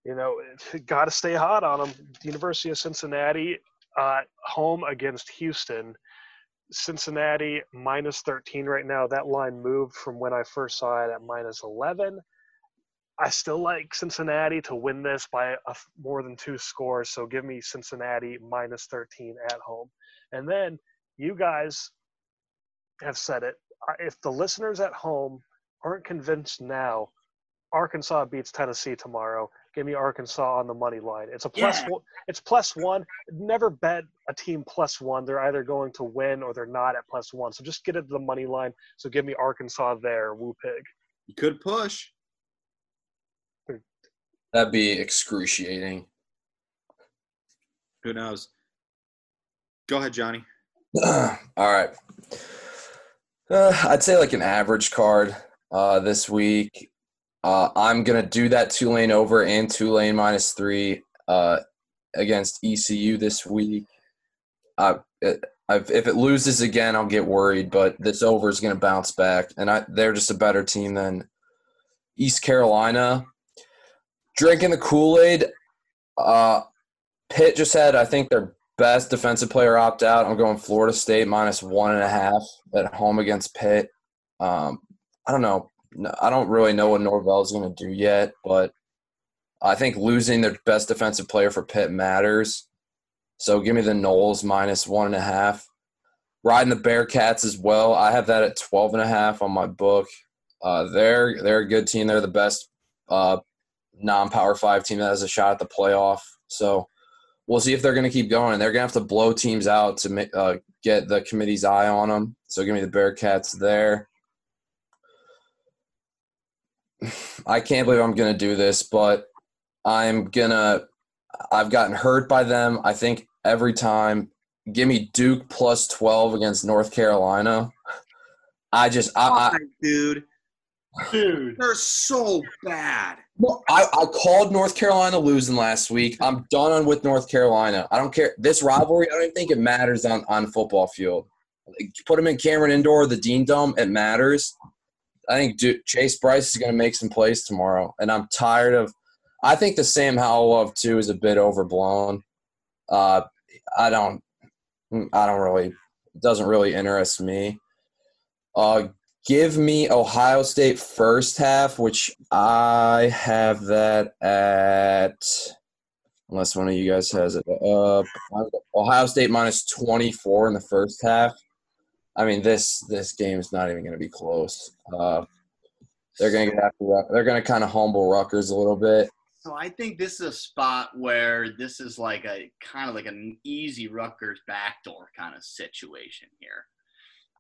you know, got to stay hot on them. The University of Cincinnati uh, home against Houston. Cincinnati minus 13 right now. That line moved from when I first saw it at minus 11. I still like Cincinnati to win this by a, more than two scores. So give me Cincinnati minus 13 at home. And then you guys have said it. If the listeners at home aren't convinced now, Arkansas beats Tennessee tomorrow. Give me Arkansas on the money line. It's a plus Yeah. one. It's plus one. Never bet a team plus one. They're either going to win or they're not at plus one. So just get it to the money line. So give me Arkansas there. Woo pig. You could push. That'd be excruciating. Who knows? Go ahead, Johnny. All right. Uh, I'd say like an average card uh, this week. Uh, I'm gonna do that Tulane over and Tulane minus three uh, against ECU this week. Uh, it, if it loses again, I'll get worried. But this over is gonna bounce back, and I, they're just a better team than East Carolina. Drinking the Kool Aid. Uh, Pitt just had, I think, their best defensive player opt out. I'm going Florida State minus one and a half at home against Pitt. Um, I don't know. I don't really know what Norvell is going to do yet, but I think losing their best defensive player for Pitt matters. So give me the Noles minus one and a half. Riding the Bearcats as well. I have that at 12 and a half on my book. Uh, they're they're a good team. They're the best uh, non-power five team that has a shot at the playoff. So we'll see if they're going to keep going. They're going to have to blow teams out to uh, get the committee's eye on them. So give me the Bearcats there. I can't believe I'm going to do this, but I'm going to. I've gotten hurt by them. I think every time. Give me Duke plus 12 against North Carolina. I just. I, I, dude. Dude. They're so bad. Well, I, I called North Carolina losing last week. I'm done on with North Carolina. I don't care. This rivalry, I don't even think it matters on, on football field. Like, Put them in Cameron Indoor or the Dean Dome, it matters. I think Du- Chase Brice is going to make some plays tomorrow, and I'm tired of. I think the Sam Howell love too is a bit overblown. Uh, I don't. I don't really. Doesn't really interest me. Uh, give me Ohio State first half, which I have that at unless one of you guys has it. Uh, Ohio State minus twenty four in the first half. I mean this this game is not even going to be close. Uh, they're going to get after. They're going to kind of humble Rutgers a little bit. So I think this is a spot where this is like a kind of like an easy Rutgers backdoor kind of situation here.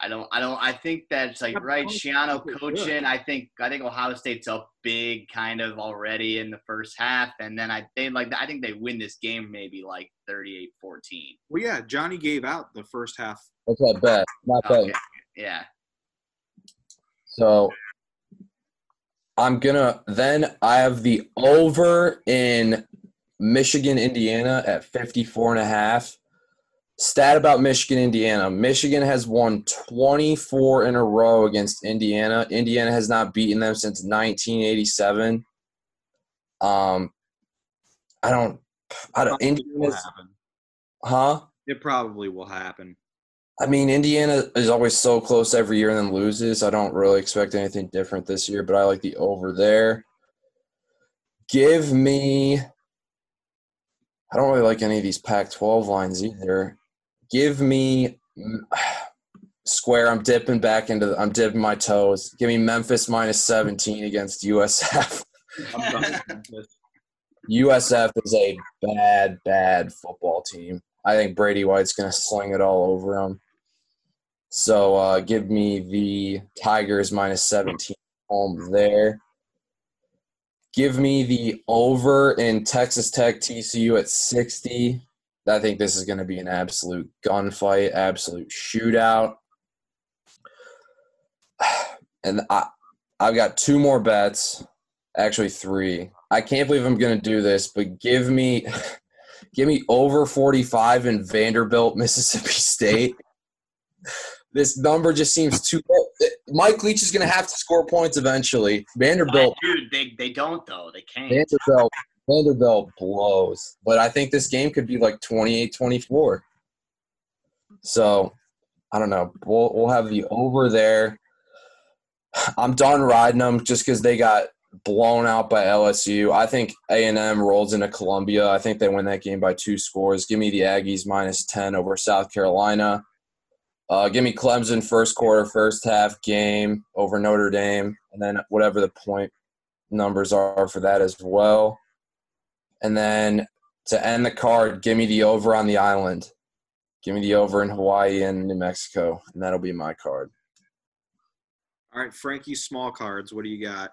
I don't, I don't, I think that's like right. Ohio Schiano coaching. I think, I think Ohio State's up big kind of already in the first half, and then I they like I think they win this game maybe like 38-14. Well, yeah, Johnny gave out the first half. That's not bad. Not bad. Okay. Yeah. So I'm gonna then I have the over in Michigan, Indiana at 54 and a half. Stat about Michigan, Indiana. Michigan has won 24 in a row against Indiana. Indiana has not beaten them since 1987. Um, I don't, I don't, happen. huh? It probably will happen. I mean, Indiana is always so close every year and then loses. I don't really expect anything different this year, but I like the over there. Give me. I don't really like any of these Pac 12 lines either. Give me. Square, I'm dipping back into. I'm dipping my toes. Give me Memphis minus 17 against USF. I'm done with. USF is a bad, bad football team. I think Brady White's going to sling it all over them. So uh, give me the Tigers minus 17 home there. Give me the over in Texas Tech TCU at 60. I think this is going to be an absolute gunfight, absolute shootout. And I, I've got two more bets, actually three. I can't believe I'm going to do this, but give me give me over 45 in Vanderbilt, Mississippi State. This number just seems too Mike Leach is going to have to score points eventually. Vanderbilt Dude, they, they don't though. They can't. Vanderbilt Vanderbilt blows, but I think this game could be like 28-24. So, I don't know. We'll we'll have the over there. I'm done riding them just because they got blown out by LSU. I think A&M rolls into Columbia. I think they win that game by two scores. Give me the Aggies minus 10 over South Carolina. Uh, give me Clemson first quarter, first half game over Notre Dame, and then whatever the point numbers are for that as well. And then to end the card, give me the over on the island. Give me the over in Hawaii and New Mexico, and that'll be my card. All right, Frankie, small cards. What do you got?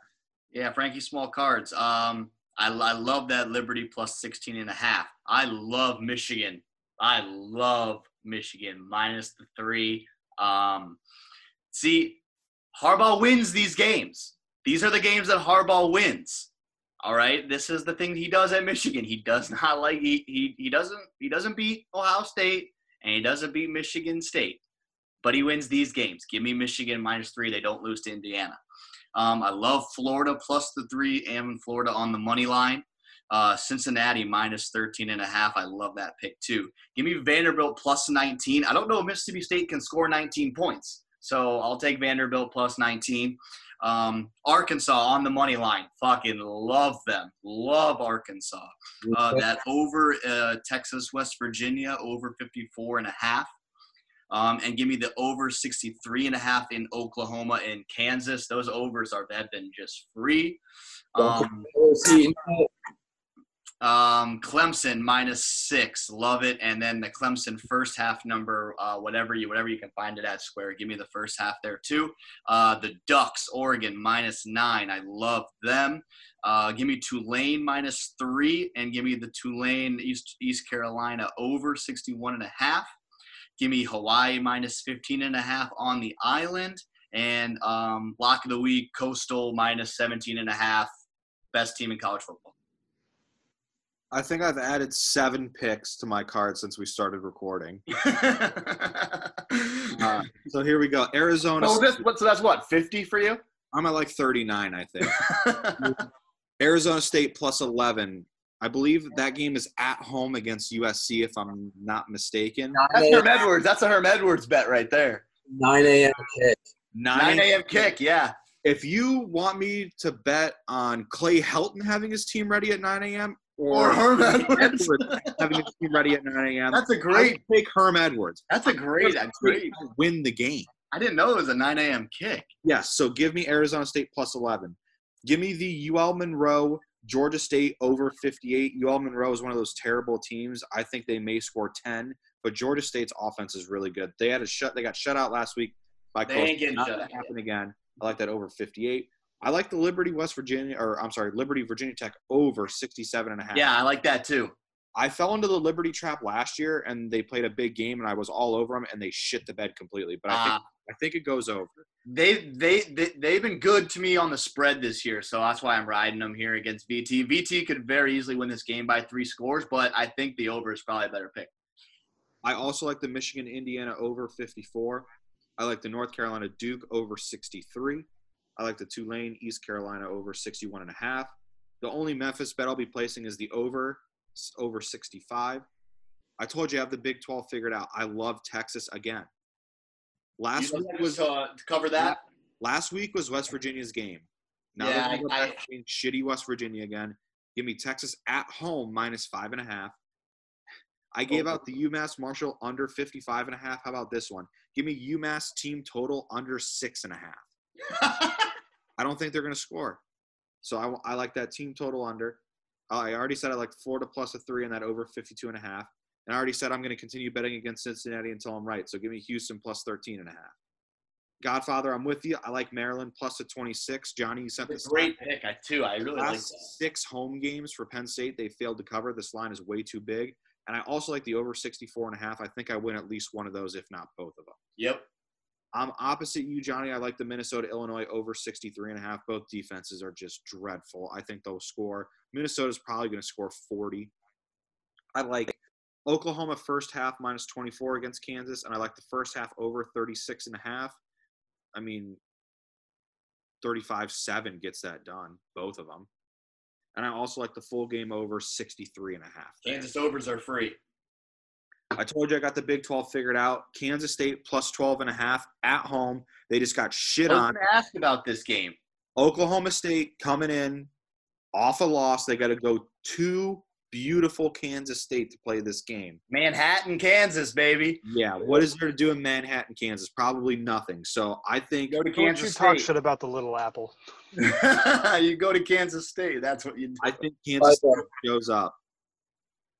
Yeah, Frankie Small cards. Um, I, I love that Liberty plus 16 and a half. I love Michigan. I love Michigan minus the three. Um, see, Harbaugh wins these games. These are the games that Harbaugh wins. All right, this is the thing he does at Michigan. He does not like he he, he doesn't he doesn't beat Ohio State and he doesn't beat Michigan State, but he wins these games. Give me Michigan minus three. They don't lose to Indiana. Um, I love Florida plus the three and Florida on the money line. Uh, Cincinnati minus 13 and a half. I love that pick too. Give me Vanderbilt plus 19. I don't know if Mississippi State can score 19 points. So I'll take Vanderbilt plus 19. Um, Arkansas on the money line. Fucking love them. Love Arkansas. Uh, that over uh, Texas, West Virginia, over 54 and a half. Um, and give me the over 63 and a half in Oklahoma and Kansas. Those overs are have been just free. Um, um, Clemson minus six, love it, and then the Clemson first half number, uh, whatever you whatever you can find it at Square. Give me the first half there too. Uh, the Ducks, Oregon minus nine, I love them. Uh, give me Tulane minus three, and give me the Tulane East East Carolina over 61 and a half. Give me Hawaii minus 15 and a half on the island, and um, lock of the week Coastal minus 17 and a half. Best team in college football. I think I've added seven picks to my card since we started recording. Uh, so here we go. Arizona. oh, this, what, so that's what 50 for you. I'm at like 39, I think. Arizona State plus 11. I believe that game is at home against USC, if I'm not mistaken. That's Herm Edwards. That's a Herm Edwards bet right there. 9 a.m. kick. 9 a.m. kick. Yeah. If you want me to bet on Clay Helton having his team ready at 9 a.m. Or or Herm Edwards. Edwards having his team ready at 9 a.m., That's a great. take Herm Edwards. That's a great. That's great. Win the game. I didn't know it was a 9 a.m. kick. Yes. So give me Arizona State plus 11. Give me the UL Monroe Georgia State over 58. UL Monroe is one of those terrible teams. I think they may score 10, but Georgia State's offense is really good. They had a shut. They got shut out last week by They Coastal. ain't getting Not shut out. Happen again. I like that over 58. I like the Liberty West Virginia, or I'm sorry, Liberty Virginia Tech over 67 and a half. Yeah, I like that too. I fell into the Liberty trap last year, and they played a big game, and I was all over them, and they shit the bed completely. But I think Uh, I think it goes over. they, they they they've been good to me on the spread this year, so that's why I'm riding them here against VT. VT could very easily win this game by three scores, but I think the over is probably a better pick. I also like the Michigan Indiana over 54. I like the North Carolina Duke over 63. I like the Tulane East Carolina over 61 and a half. The only Memphis bet I'll be placing is the over over 65. I told you I have the Big 12 figured out. I love Texas again. Last week was to, uh, to cover that? last week was West Virginia's game. Now Yeah, they're gonna go I- back to shitty West Virginia again. Give me Texas at home minus five and a half. I gave out the UMass Marshall under 55 and a half. How about this one? Give me UMass team total under six and a half. I don't think they're going to score. So I, I like that team total under. Uh, I already said I like Florida plus a three and that over 52 and a half. And I already said I'm going to continue betting against Cincinnati until I'm right. So give me Houston plus 13 and a half. Godfather, I'm with you. I like Maryland plus a 26. Johnny, you sent this great pick, I too. I really like that. six home games for Penn State, they failed to cover. This line is way too big. And I also like the over 64 and a half. I think I win at least one of those, if not both of them. Yep. I'm opposite you, Johnny. I like the Minnesota Illinois over 63 and a half. Both defenses are just dreadful. I think they'll score. Minnesota's probably going to score 40. I like Oklahoma first half minus 24 against Kansas, and I like the first half over 36 and a half. I mean, 35-7 gets that done, both of them. And I also like the full game over 63 and a half. Kansas overs are free. I told you I got the Big 12 figured out. Kansas State plus 12 and a half at home. They just got shit I was on. going to ask about this game. Oklahoma State coming in off a loss. They got to go to beautiful Kansas State to play this game. Manhattan, Kansas, baby. Yeah, what is there to do in Manhattan, Kansas? Probably nothing. So I think Go to Don't you Kansas talk shit about the little apple. you go to Kansas State. That's what you do. I think Kansas State shows up.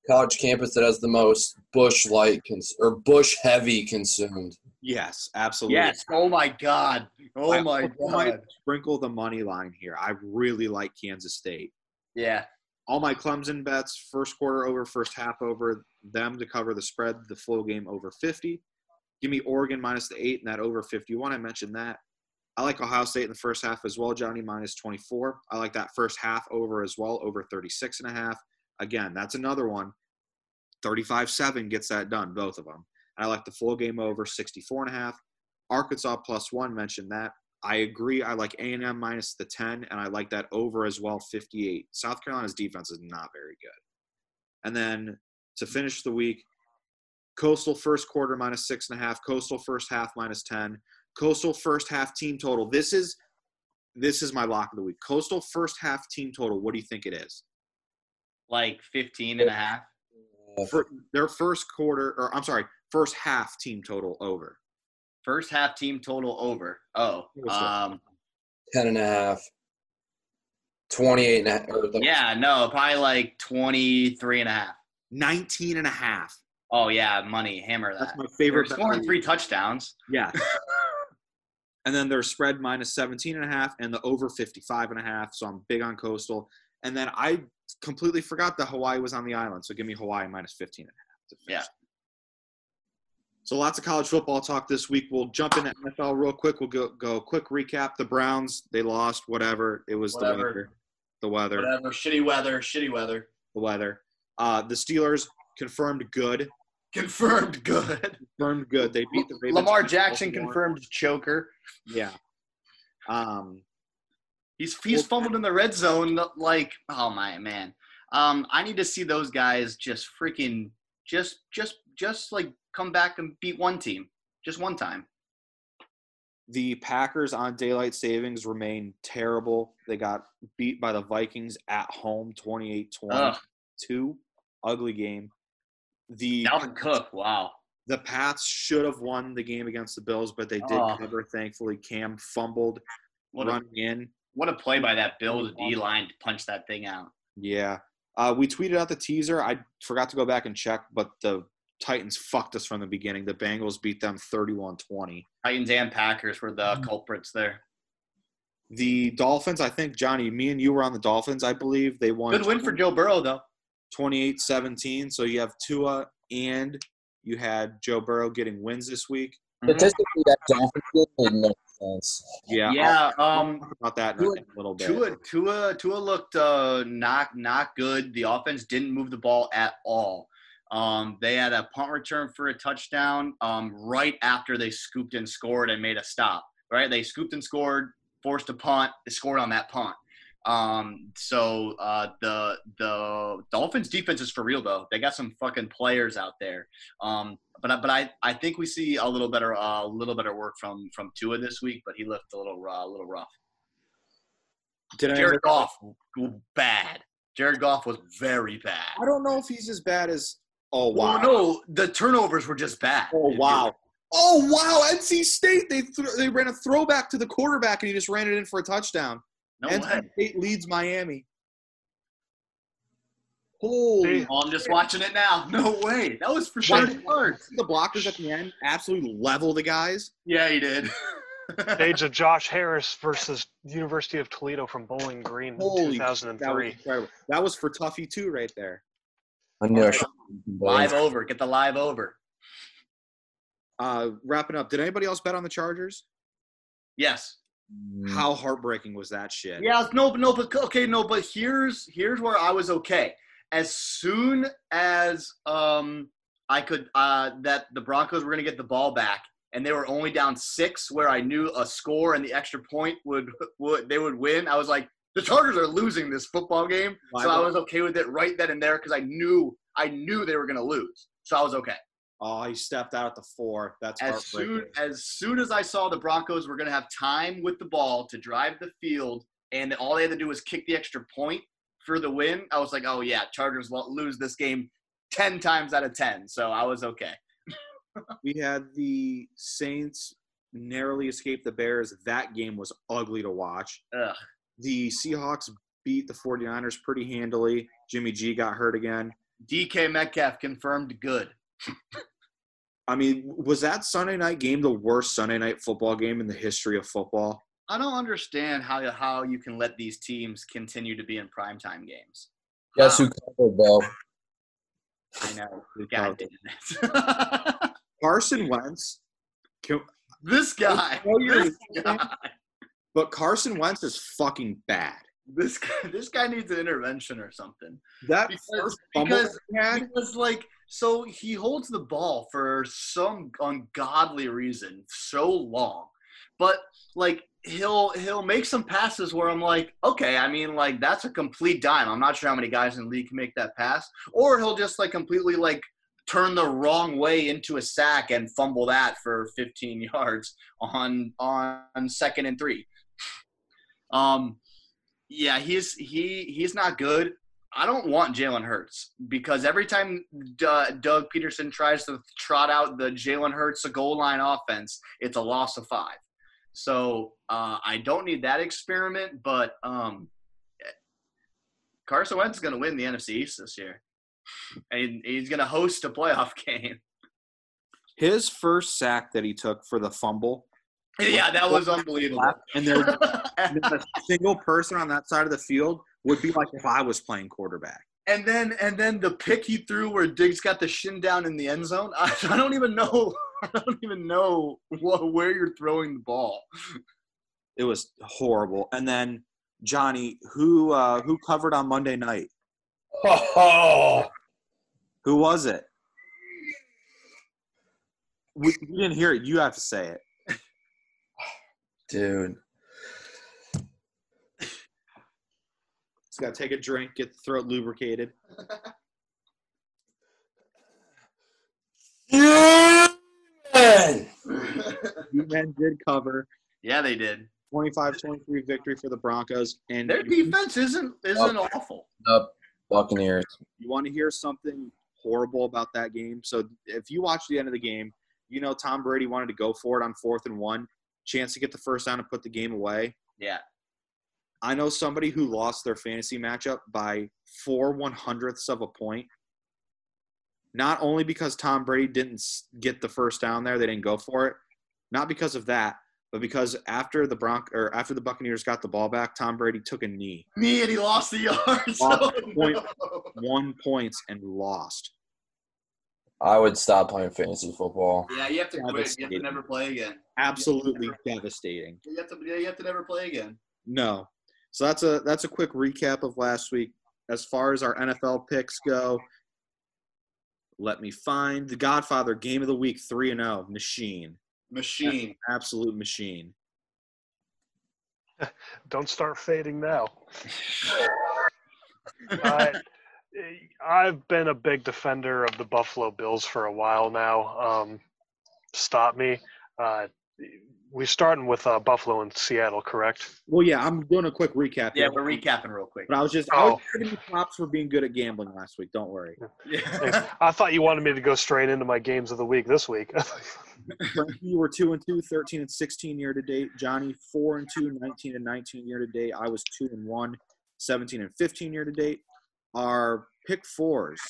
College campus that has the most Busch Light cons- or Busch Heavy consumed. Yes, absolutely. Yes. Oh my God. Oh I my might God. sprinkle the money line here. I really like Kansas State. Yeah. All my Clemson bets: first quarter over, first half over, them to cover the spread, the full game over 50. Give me Oregon minus the eight and that over 51. I mentioned that. I like Ohio State in the first half as well, Johnny minus 24. I like that first half over as well, over 36 and a half. Again, that's another one. 35-7 gets that done, both of them. I like the full game over 64 and a half. Arkansas plus one mentioned that. I agree. I like A&M minus the 10, and I like that over as well, 58. South Carolina's defense is not very good. And then to finish the week, Coastal first quarter minus six and a half, Coastal first half minus 10, Coastal first half team total. This is this is my lock of the week. Coastal first half team total. What do you think it is? Like 15 and a half. For their first quarter, or I'm sorry, first half team total over. First half team total over. Oh. Um, 10 and a half. 28 and a half. Or yeah, no, probably like 23 and a half. 19 and a half. Oh, yeah, money. Hammer that. That's that. my They're favorite. bet of scoring three touchdowns. Yeah. and then their spread minus 17 and a half and the over 55 and a half. So I'm big on coastal. And then I completely forgot that Hawaii was on the island. So give me Hawaii minus 15 and a half. Yeah. So lots of college football talk this week. We'll jump into NFL real quick. We'll go go quick recap. The Browns, they lost, whatever. It was Whatever. the weather. The weather. Whatever. Shitty weather. Shitty weather. The weather. Uh, the Steelers confirmed good. Confirmed good. Confirmed good. They beat the Ravens. Lamar Jackson confirmed choker. Yeah. Um, He's he's fumbled in the red zone like oh my man. Um, I need to see those guys just freaking just just just like come back and beat one team just one time. the Packers on daylight savings remain terrible. They got beat by the Vikings at home 28 Ugh. 22. Ugly game. The Dalvin Cook, wow. the Pats should have won the game against the Bills, but they did Oh. cover. Thankfully, Cam fumbled What a, running in. What a play by that Bills D line to punch that thing out. Yeah. Uh, we tweeted out the teaser. I forgot to go back and check, but the Titans fucked us from the beginning. The Bengals beat them 31 20. Titans and Packers were the Mm. culprits there. The Dolphins, I think, Johnny, me and you were on the Dolphins, I believe. They won Good win for Joe Burrow though. 28 17. So you have Tua and you had Joe Burrow getting wins this week. Statistically, that Dolphins game made no sense. Yeah. Yeah, um talk about that in a, in a little bit. Tua Tua Tua looked uh not not good. The offense didn't move the ball at all. Um, they had a punt return for a touchdown um, right after they scooped and scored and made a stop. Right, they scooped and scored, forced a punt. They scored on that punt. Um, so uh, the the Dolphins defense is for real though. They got some fucking players out there. Um, but I- but I, I think we see a little better uh, a little better work from from Tua this week. But he looked a little uh, a little rough. Did I, Jared Goff, bad. Jared Goff was very bad. I don't know if he's as bad as. Oh, Well, wow. no, the turnovers were just bad. Oh, wow. Oh, wow. NC State, they, th- they ran a throwback to the quarterback and he just ran it in for a touchdown. No NC way. State leads Miami. Holy. See? Oh, I'm just watching it now. No way. That was for sure. did the blockers at the end absolutely level the guys? Yeah, he did. Age of Josh Harris versus University of Toledo from Bowling Green in Holy That was That was for Tuffy, too, right there. I knew I Okay. live over. Get the live over. Uh, wrapping up, did anybody else bet on the Chargers? Yes. How heartbreaking was that shit? Yeah. No, but no, but okay, no, but here's here's where I was okay. As soon as um I could uh that the Broncos were gonna get the ball back and they were only down six, where I knew a score and the extra point would would they would win. I was like, the Chargers are losing this football game, Why so I was okay with it right then and there because I knew I knew they were gonna lose, so I was okay. Oh, he stepped out at the four. That's As soon as soon as I saw the Broncos were gonna have time with the ball to drive the field, and all they had to do was kick the extra point for the win, I was like, oh yeah, Chargers will lose this game ten times out of ten, so I was okay. We had the Saints narrowly escape the Bears. That game was ugly to watch. Ugh. The Seahawks beat the 49ers pretty handily. Jimmy G got hurt again. DK Metcalf confirmed good. I mean, was that Sunday night game the worst Sunday night football game in the history of football? I don't understand how how you can let these teams continue to be in primetime games. Guess who covered though? I know. Good God cover. damn it. Carson Wentz, can- this guy. This guy. but Carson Wentz is fucking bad. This guy. This guy needs an intervention or something. That Because- first fumble because- had, Because like, so he holds the ball for some ungodly reason so long, but like he'll he'll make some passes where I'm like, okay, I mean like that's a complete dime. I'm not sure how many guys in the league can make that pass, or he'll just like completely like turn the wrong way into a sack and fumble that for 15 yards on on second and three. Um, yeah, he's he he's not good. I don't want Jalen Hurts because every time D- Doug Pederson tries to trot out the Jalen Hurts goal line offense, it's a loss of five. So uh, I don't need that experiment, but um, Carson Wentz is going to win the NFC East this year, and he's going to host a playoff game. his first sack that he took for the fumble, yeah, that was unbelievable. and there not a single person on that side of the field would be like if I was playing quarterback. And then and then the pick he threw where Diggs got the shin down in the end zone. I, I don't even know. I don't even know what, where you're throwing the ball. It was horrible. And then Johnny, who uh, who covered on Monday night? Oh, Who was it? We, we didn't hear it. You have to say it. dude. Just got to take a drink, get the throat lubricated. Man. You men did cover. yeah, they did. 25-23 victory for the Broncos. And Their defense isn't isn't awful. Up Buccaneers. you want to hear something horrible about that game? So if you watch the end of the game, you know Tom Brady wanted to go for it on fourth and one, chance to get the first down and put the game away. Yeah. I know somebody who lost their fantasy matchup by four one hundredths of a point. Not only because Tom Brady didn't get the first down there, they didn't go for it. Not because of that, but because after the Bronc or after the Buccaneers got the ball back, Tom Brady took a knee, Me and he lost the yards. Lost Oh, point. no. one points, and lost. I would stop playing fantasy football. Yeah, you have to quit. You have to never play again. Absolutely devastating. You have to. Yeah, you have to never play again. No. So that's a that's a quick recap of last week. As far as our NFL picks go, let me find the Godfather game of the week 3 and 0 machine. Machine. Absolute machine. Don't start fading now. Uh, I've been a big defender of the Buffalo Bills for a while now. Um, stop me. Uh, we're starting with uh, Buffalo and Seattle, correct? Well, yeah, I'm doing a quick recap. Yeah, here. we're recapping real quick. But I was just I was Oh. giving you props for being good at gambling last week. Don't worry. Thanks. I thought you wanted me to go straight into my games of the week this week. Frankie, you were 2 and 2, 13 and 16 year to date. Johnny 4 and 2, 19 and 19 year to date. I was 2 and 1, 17 and 15 year to date. Our pick fours.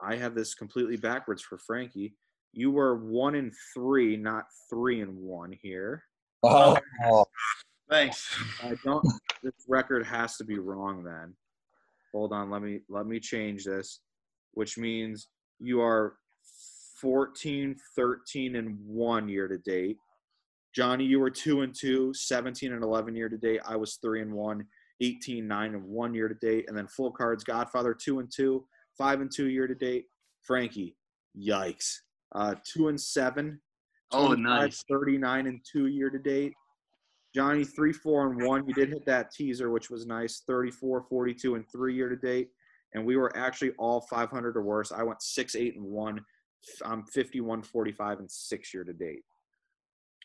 I have this completely backwards for Frankie. You were 1 and 3, not 3 and 1 here. Oh, Thanks. I don't this record has to be wrong then. Hold on, let me let me change this, which means you are 14, 13 and 1 year to date. Johnny, you were 2 and 2, 17 and 11 year to date. I was 3 and 1, 18, 9 and 1 year to date. And then full cards Godfather 2 and 2, 5 and 2 year to date. Frankie, yikes. Uh 2 and 7, Oh, nice. 39 and 2 year to date. Johnny, three, four, and one. You did hit that teaser, which was nice. 34, 42, and three year to date. And we were actually all 500 or worse. I went six, eight, and one. I'm 51, 45, and six year to date.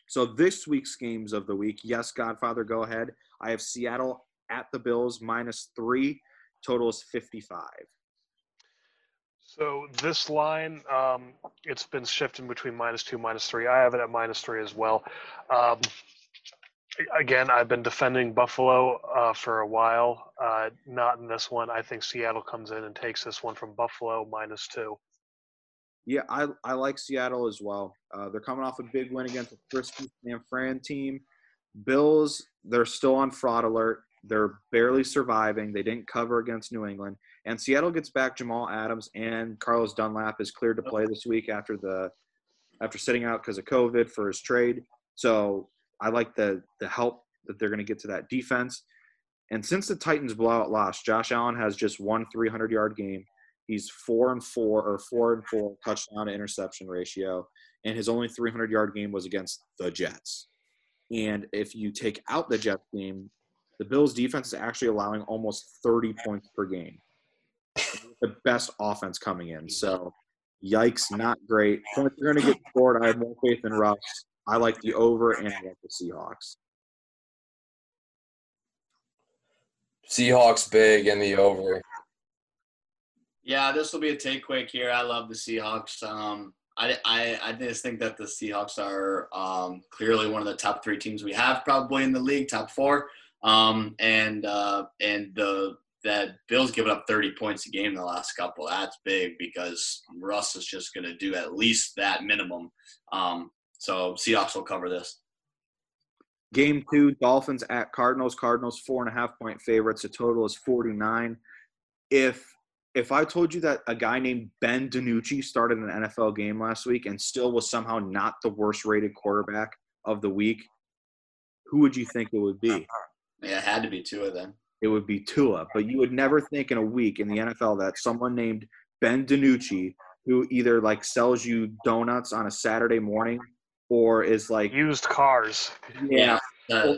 So this week's games of the week, yes, Godfather, go ahead. I have Seattle at the Bills minus three. Total is 55. So this line, um, it's been shifting between minus two, minus three. I have it at minus three as well. Um, again, I've been defending Buffalo uh, for a while. Uh, not in this one. I think Seattle comes in and takes this one from Buffalo minus two. Yeah, I, I like Seattle as well. Uh, they're coming off a big win against the frisky San Fran team. Bills, they're still on fraud alert. They're barely surviving. They didn't cover against New England. And Seattle gets back Jamal Adams and Carlos Dunlap is cleared to play this week after the after sitting out because of COVID for his trade. So I like the the help that they're going to get to that defense. And since the Titans blowout loss, Josh Allen has just one 300 yard game. He's four and four or four and four touchdown to interception ratio, and his only 300 yard game was against the Jets. And if you take out the Jets game, the Bills defense is actually allowing almost 30 points per game. The best offense coming in. So, yikes, not great. Points are going to get scored. I have more faith in Russ. I like the over and I like the Seahawks. Seahawks big and the over. Yeah, this will be a take quick here. I love the Seahawks. Um, I, I, I just think that the Seahawks are um, clearly one of the top three teams we have probably in the league, top four. Um, and uh, and the that Bills giving up 30 points a game in the last couple. That's big because Russ is just going to do at least that minimum. Um, so Seahawks will cover this. Game two, Dolphins at Cardinals. Cardinals four and a half point favorites. The total is 49. If if I told you that a guy named Ben DiNucci started an NFL game last week and still was somehow not the worst rated quarterback of the week, who would you think it would be? Yeah, it had to be two of them. It would be Tua. But you would never think in a week in the NFL that someone named Ben DiNucci, who either like sells you donuts on a Saturday morning or is like, Used cars. yeah, Uh,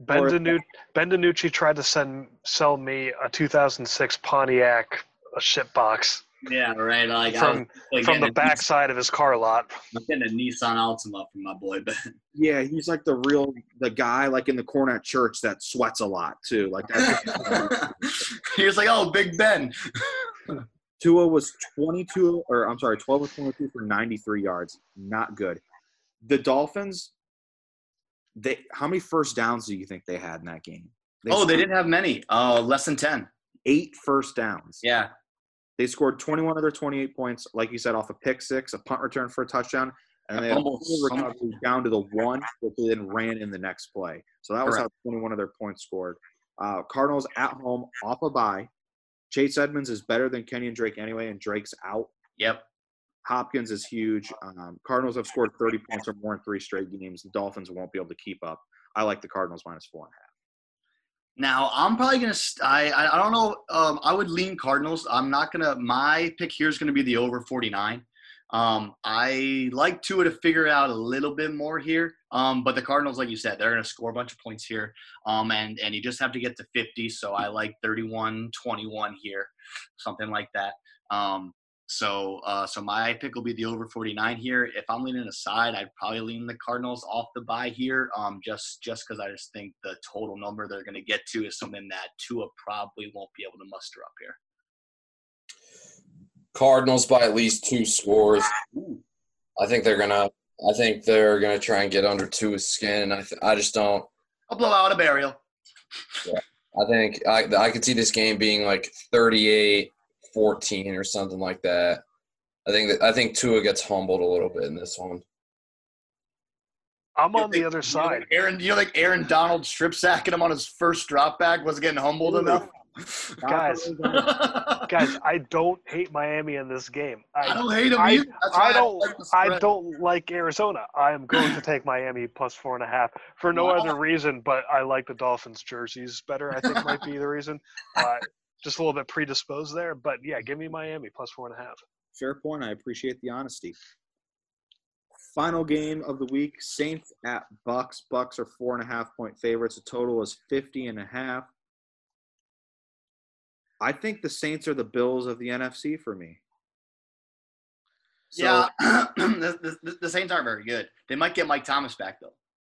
Ben, Or- DiNu- ben DiNucci tried to send sell me a 2006 Pontiac a shit box yeah, right. Like from like from the a backside of his car lot. I'm getting a Nissan Altima from my boy Ben. Yeah, he's like the real the guy like in the corner at church that sweats a lot too. Like that's he was like, "Oh, Big Ben." Tua was 22 or I'm sorry, 12 or 22 for 93 yards. Not good. The Dolphins they how many first downs do you think they had in that game? oh, they didn't have many. Oh, less than ten. eight first downs. Yeah. They scored 21 of their 28 points, like you said, off a pick six, a punt return for a touchdown, and A they had a recovery down to the one, which they then ran in the next play. So that was how 21 of their points scored. Uh, Cardinals at home, off a bye. Chase Edmonds is better than Kenyon Drake anyway, and Drake's out. Yep. Hopkins is huge. Um, Cardinals have scored 30 points or more in three straight games. The Dolphins won't be able to keep up. I like the Cardinals minus four and a half. Now I'm probably gonna. St- I I don't know. Um, I would lean Cardinals. I'm not gonna. My pick here is gonna be the over 49. Um, I like Tua to figure out a little bit more here. Um, but the Cardinals, like you said, they're gonna score a bunch of points here. Um, and and you just have to get to 50. So I like 31-21 here, something like that. Um, so uh, so my pick will be the over 49 here. If I'm leaning aside, I'd probably lean the Cardinals off the bye here. Um, just just because I just think the total number they're going to get to is something that Tua probably won't be able to muster up here. Cardinals by at least two scores. I think they're gonna. I think they're gonna try and get under Tua's skin. I th- I just don't. I'll blow out a burial. Yeah, I think I I could see this game being like 38-14 or something like that. I think that I think Tua gets humbled a little bit in this one. I'm You on the think- other you side. think Aaron, you know, like Aaron Donald strip sacking him on his first drop back was getting humbled enough. Guys, Guys, I don't hate Miami in this game. I, don't hate him I- either. I don't. like I don't like Arizona. I am going to take Miami plus four and a half for no Wow. other reason, but I like the Dolphins jerseys better. I think might be the reason. Uh, just a little bit predisposed there, but yeah, give me Miami plus four and a half. Fair point. I appreciate the honesty. Final game of the week: Saints at Bucks. Bucks are four and a half point favorites. The total is 50 and a half. I think the Saints are the Bills of the NFC for me. So yeah, the, the, the Saints aren't very good. They might get Mike Thomas back though.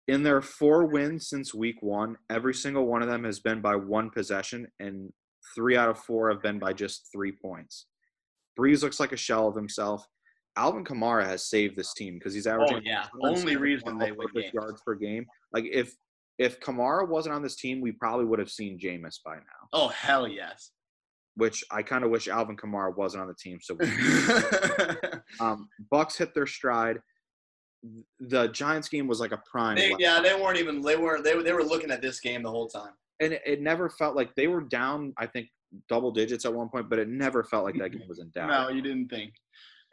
in their four wins since week one, every single one of them has been by one possession, and three out of four have been by just three points. Brees looks like a shell of himself. Alvin Kamara has saved this team because he's averaging Oh yeah, only reason they win games. yards per game. Like if if Kamara wasn't on this team, we probably would have seen Jameis by now. Oh hell yes. Which I kind of wish Alvin Kamara wasn't on the team. So um, Bucks hit their stride. The Giants game was like a prime. They, yeah, they weren't even. They weren't. They, they were looking at this game the whole time. And it, it never felt like they were down. I think double digits at one point, but it never felt like that game was in doubt. No, you didn't think.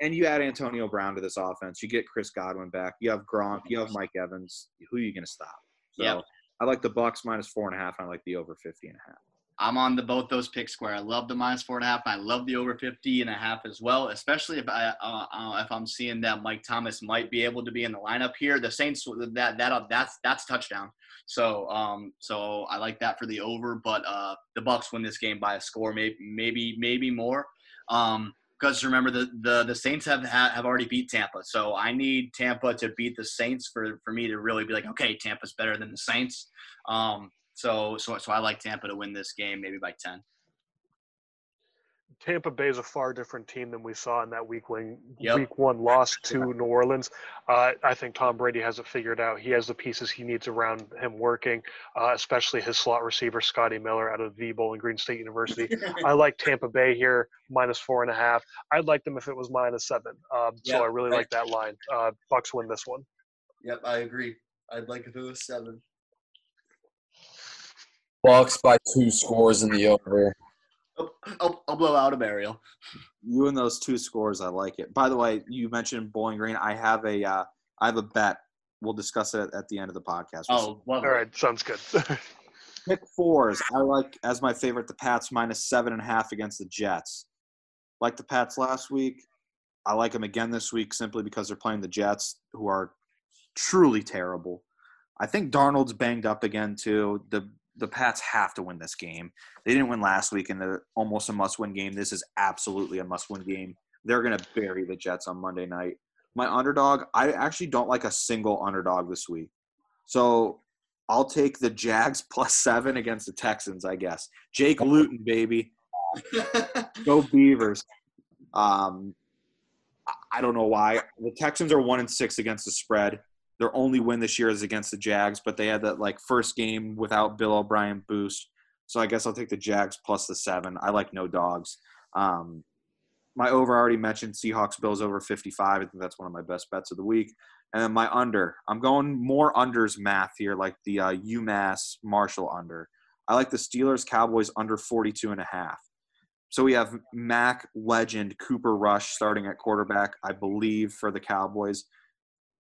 And you add Antonio Brown to this offense. You get Chris Godwin back. You have Gronk. You have Mike Evans. Who are you going to stop? So Yep. I like the Bucks minus four and a half. And I like the over 50 and a half. I'm on the both those picks square. I love the minus four and a half. I love the over 50 and a half as well, especially if I uh, uh, if I'm seeing that Mike Thomas might be able to be in the lineup here. The Saints that that that's that's touchdown. So um so I like that for the over, but uh the Bucks win this game by a score, maybe maybe maybe more. Um because remember the, the the Saints have ha- have already beat Tampa, so I need Tampa to beat the Saints for for me to really be like, okay, Tampa's better than the Saints. Um, so so so I like Tampa to win this game, maybe by ten. Tampa Bay is a far different team than we saw in that week wing Yep. week one loss to New Orleans. Uh, I think Tom Brady has it figured out. He has the pieces he needs around him working, uh, especially his slot receiver Scotty Miller out of the Bowling Green State University. I like Tampa Bay here minus four and a half. I'd like them if it was minus seven. Um, Yep, so I really right. like that line. Uh, Bucks win this one. Yep, I agree. I'd like if it was seven. Bucks by two scores in the over. I'll, I'll blow out a burial. You and those two scores, I like it. By the way, you mentioned Bowling Green. I have a, uh, I have a bet. We'll discuss it at the end of the podcast. Oh, All right, sounds good. Pick fours. I like as my favorite the Pats minus seven and a half against the Jets. Like the Pats last week. I like them again this week simply because they're playing the Jets, who are truly terrible. I think Darnold's banged up again too. The the Pats have to win this game. They didn't win last week in the almost a must win game. This is absolutely a must win game. They're gonna bury the Jets on Monday night. My underdog, I actually don't like a single underdog this week. So I'll take the Jags plus seven against the Texans, I guess. Jake Luton, baby. Go Beavers. Um, I- I don't know why. The Texans are one and six against the spread. Their only win this year is against the Jags, but they had that like first game without Bill O'Brien boost. So I guess I'll take the Jags plus the seven. I like no dogs. Um, my over I already mentioned Seahawks Bills over 55. I think that's one of my best bets of the week. And then my under. I'm going more unders math here, like the uh, UMass Marshall under. I like the Steelers Cowboys under 42 and a half. So we have Mac legend Cooper Rush starting at quarterback, I believe, for the Cowboys.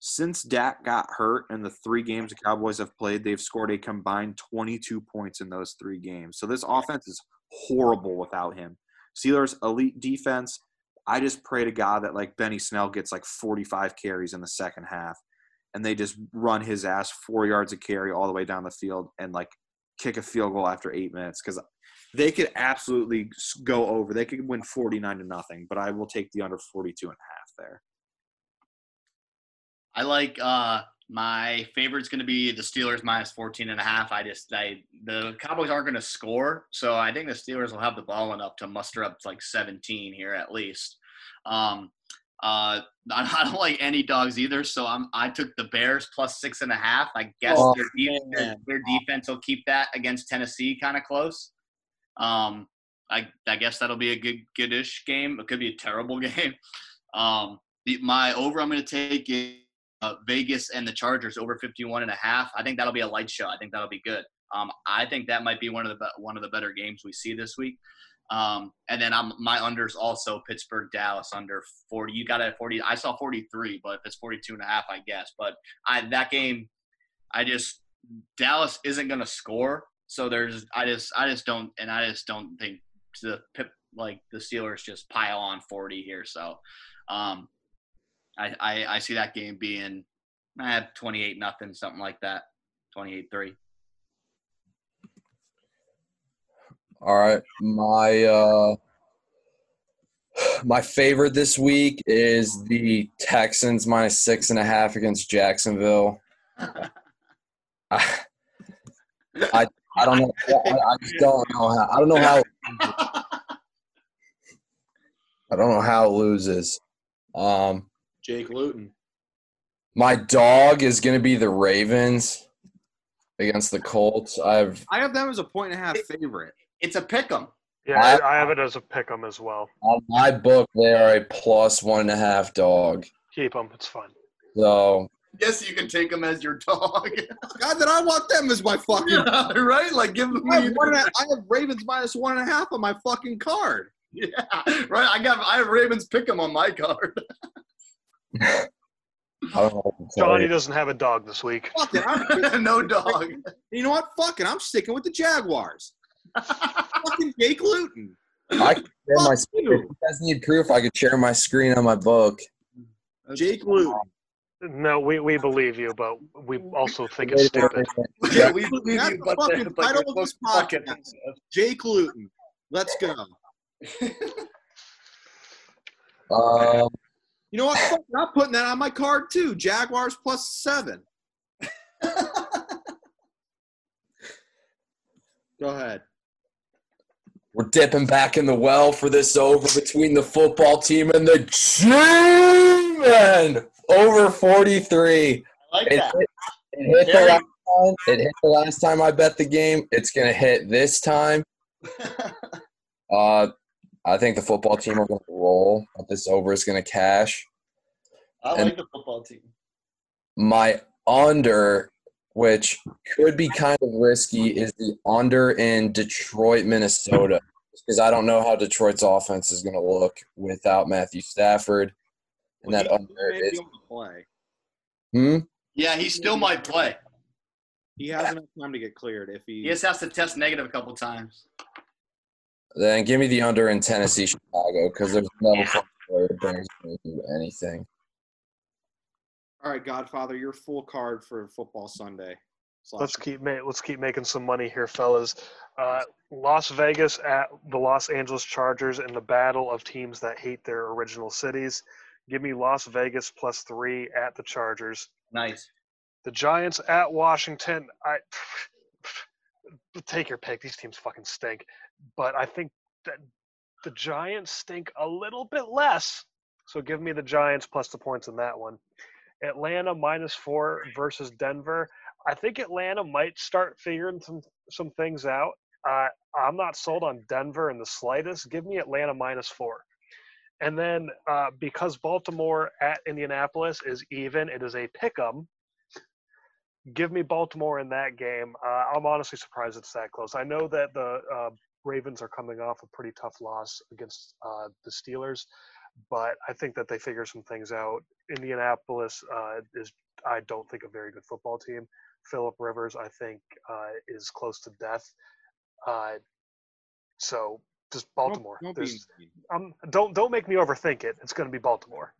Since Dak got hurt in the three games the Cowboys have played, they've scored a combined 22 points in those three games. So this offense is horrible without him. Steelers elite defense. I just pray to God that like Benny Snell gets like 45 carries in the second half, and they just run his ass four yards of carry all the way down the field and like kick a field goal after eight minutes because they could absolutely go over. They could win 49 to nothing, but I will take the under 42 and a half there. I like uh my favorite's going to be the Steelers minus 14 and a half. I just I the Cowboys aren't going to score, so I think the Steelers will have the ball enough to muster up like 17 here at least. Um uh I don't like any dogs either, so I'm I took the Bears plus six and a half. I guess Oh, their, de- their, their defense will keep that against Tennessee kind of close. Um I I guess that'll be a good goodish game. It could be a terrible game. Um the, my over I'm going to take is uh, Vegas and the Chargers over 51 and a half. I think that'll be a light show. I think that'll be good. Um, I think that might be one of the be- one of the better games we see this week. Um, and then I'm my unders also Pittsburgh Dallas under 40. You got it at 40. I saw 43, but if it's 42 and a half, I guess. But I that game, I just Dallas isn't going to score. So there's I just I just don't and I just don't think the like the Steelers just pile on 40 here. So um, I, I, I see that game being eh, 28 nothing, something like that. 28 3. All right, my uh, my favorite this week is the Texans minus six and a half against Jacksonville. I, I I don't know. I, I just don't know how. I don't know how. I don't know how it loses. Um, Jake Luton. my dog is going to be the Ravens against the Colts. I've I have them as a point and a half favorite. It's a pick 'em. Yeah, I- I, I have it as a pick 'em as well. on my book they are a plus one and a half dog. Keep them. It's fun. So Yes, you can take them as your dog. God, then I want them as my fucking. yeah, right? Like, give them. I have, one and a, I have Ravens minus one and a half on my fucking card. Yeah, right. I got. I have Ravens pick 'em on my card. Johnny you. doesn't have a dog this week. Fuck it. I'm, no dog. you know what? Fuck it. I'm sticking with the Jaguars. fucking Jake Luton. I can share my. Fuck If you. you guys need proof, I could share my screen on my book. Jake Luton. No, we, we believe you, but we also think it's stupid. yeah, we believe That's you, but fucking the, title your of this podcast. Jake Luton. Let's go. Um, You know what? I'm putting that on my card too. Jaguars plus seven. Go ahead. we're dipping back in the well for this over between the football team and the G-Men. Over 43. I like It that. hit, it hit the last time. It hit the last time I bet the game. It's gonna hit this time. Uh, I think the football team are gonna roll, but this over is gonna cash. I And- like the football team. My under, which could be kind of risky, is the under in Detroit, Minnesota, because I don't know how Detroit's offense is gonna look without Matthew Stafford, and that He- he under is. play. Hmm. Yeah, he still might play. He has enough time to get cleared if he. He just has to test negative a couple times. Then give me the under in Tennessee, Chicago, because there's no fucking way the Bears gonna do anything. All right, Godfather, your full card for football Sunday. Slash- Let's keep ma- let's keep making some money here, fellas. Uh, Las Vegas at the Los Angeles Chargers in the battle of teams that hate their original cities. Give me Las Vegas plus three at the Chargers. Nice. The Giants at Washington. I take your pick. These teams fucking stink, but I think that the Giants stink a little bit less. So give me the Giants plus the points in that one. Atlanta minus four versus Denver. I think Atlanta might start figuring some some things out. Uh, I'm not sold on Denver in the slightest. Give me Atlanta minus four. And then uh, because Baltimore at Indianapolis is even, it is a pick 'em. Give me Baltimore in that game. Uh, I'm honestly surprised it's that close. I know that the uh, Ravens are coming off a pretty tough loss against uh, the Steelers, but I think that they figure some things out. Indianapolis uh, is, I don't think, a very good football team. Philip Rivers, I think, uh, is close to death. Uh, so just Don't- Baltimore. Don't, be um, don't don't make me overthink it. It's going to be Baltimore.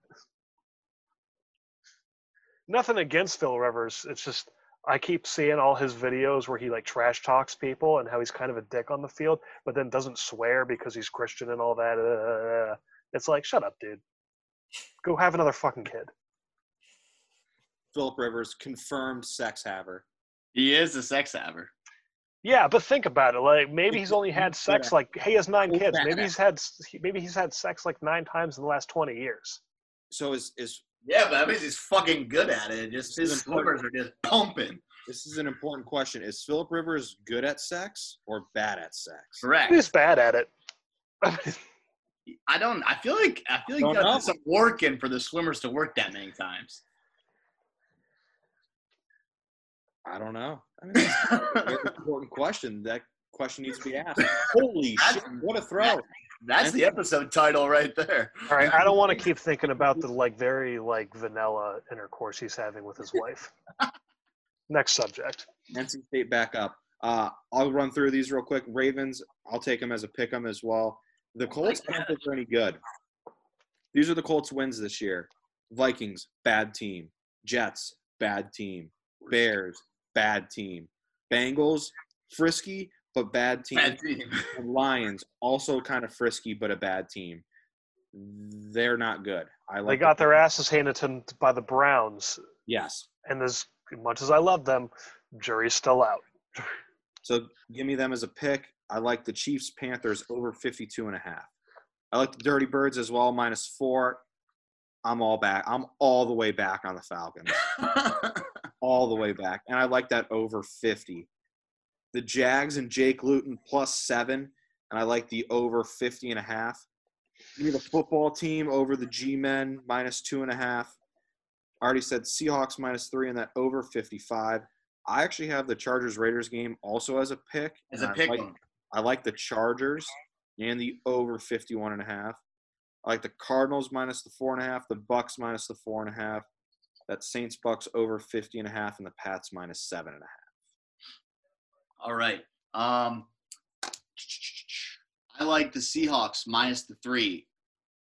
Nothing against Phil Rivers. It's just I keep seeing all his videos where he like trash talks people and how he's kind of a dick on the field, but then doesn't swear because he's Christian and all that. Uh, it's like, shut up, dude. Go have another fucking kid. Philip Rivers confirmed sex haver. He is a sex haver. Yeah, but think about it. Like maybe he's only had sex like he has nine kids. Maybe he's had maybe he's had sex like nine times in the last twenty years. So is is Yeah, but that means he's fucking good at it. Just his is important. slippers are just pumping. this is an important question? Is Philip Rivers good at sex or bad at sex? Correct. He's bad at it. I don't. I feel like I feel like Don't you got to know. put some work in for the swimmers to work that many times. I don't know. I mean, that's a very important question. That question needs to be asked. Holy shit! What a throw! That's the episode title right there. All right, I don't want to keep thinking about the like very like vanilla intercourse he's having with his wife. Next subject. NC State back up. Uh, I'll run through these real quick. Ravens, I'll take them as a pick 'em as well. The Colts, I don't think they're any good. These are the Colts' wins this year. Vikings, bad team. Jets, bad team. Bears, bad team. Bengals, frisky but bad team. Bad team. Lions, also kind of frisky but a bad team. They're not good. I like They got the- their asses handed to them by the Browns, yes. and as much as I love them, jury's still out. So give me them as a pick. I like the Chiefs Panthers over 52 and a half. I like the Dirty Birds as well, minus four. I'm all back. I'm all the way back on the Falcons. all the way back. And I like that over 50. The Jags and Jake Luton plus seven. And I like the over 50 and a half. Give me the football team over the G men minus two and a half. I already said Seahawks minus three and that over 55. I actually have the Chargers Raiders game also as a pick. As a I pick like- I like the Chargers and the over 51 and a half. I like the Cardinals minus the four and a half, the Bucks minus the four and a half, that Saints Bucks over 50 and a half, and the Pats minus seven and a half. All right. Um, I like the Seahawks minus the three.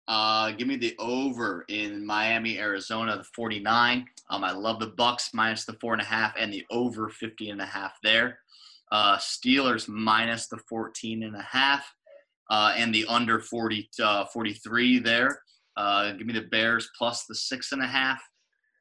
Uh, give me the over in Miami, Arizona, the 49. Um, I love the Bucks minus the four and a half and the over 50 and a half there. Uh, Steelers minus the 14 and a half uh, and the under 40, uh, 43 there. Uh, give me the Bears plus the six and a half.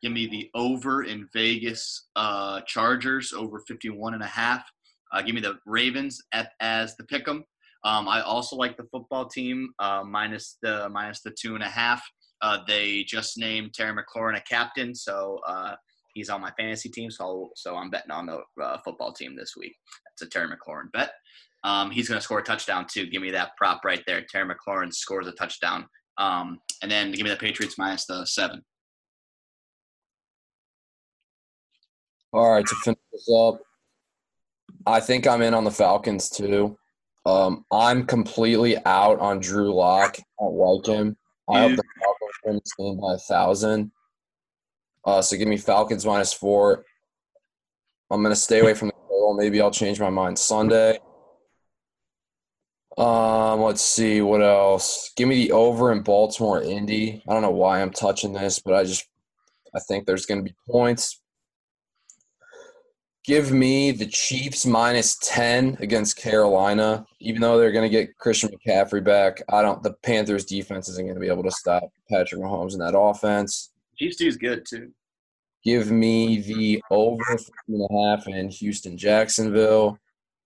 Give me the over in Vegas uh, Chargers over 51 and a half. Uh, give me the Ravens as the pick 'em. Um, I also like the football team uh, minus the minus the two and a half. Uh, they just named Terry McLaurin a captain, so uh, he's on my fantasy team. So so I'm betting on the uh, football team this week. That's a Terry McLaurin bet. Um, he's going to score a touchdown too. Give me that prop right there. Terry McLaurin scores a touchdown. Um, and then give me the Patriots minus the seven. All right, to finish this up, I think I'm in on the Falcons too. Um, I'm completely out on Drew Lock. I don't like him. I hope the Falcons win this game by a thousand. Uh, so give me Falcons minus four. I'm gonna stay away from the total. Maybe I'll change my mind Sunday. Um, let's see what else. Give me the over in Baltimore Indy. I don't know why I'm touching this, but I just I think there's gonna be points. Give me the Chiefs minus 10 against Carolina. Even though they're going to get Christian McCaffrey back, I don't the Panthers defense isn't going to be able to stop Patrick Mahomes in that offense. Chiefs dude's good too. Give me the over 50 and a half in Houston Jacksonville.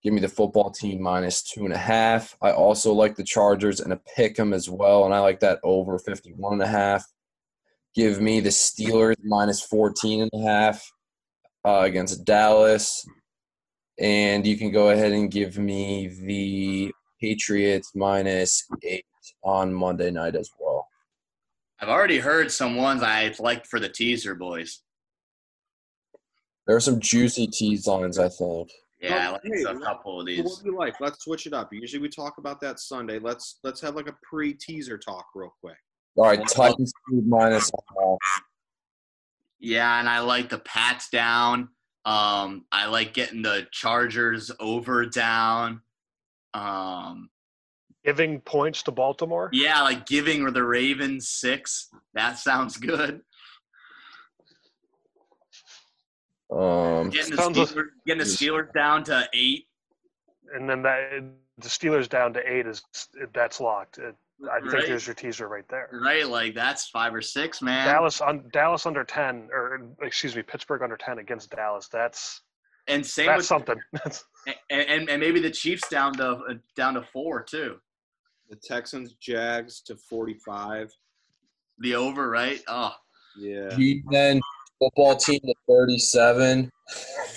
Give me the football team minus two and a half. I also like the Chargers and a pick 'em as well, and I like that over 51 and a half. Give me the Steelers minus 14 and a half uh, against Dallas. And you can go ahead and give me the Patriots minus eight on Monday night as well. I've already heard some ones I liked for the teaser boys. There are some juicy tease lines, I think. Yeah, I like hey, a couple of these. what do you like? Let's switch it up. Usually we talk about that Sunday. Let's let's have like a pre-teaser talk real quick. All right, Titans minus. Yeah, and I like the Pats down. Um, I like getting the Chargers over down. Um, Giving points to Baltimore. yeah, like giving the Ravens six. That sounds good. Um, Getting the Sounds- Steelers, getting the Steelers down to eight. and then that the Steelers down to eight is that's locked. It, I think there's your teaser right there. Right, like that's five or six, man. Dallas on Dallas under ten, or excuse me, Pittsburgh under ten against Dallas. That's and same that's with something. That's- and, and and maybe the Chiefs down to uh, down to four too. The Texans Jags to 45. The over, right? Oh, Yeah. then football team to 37.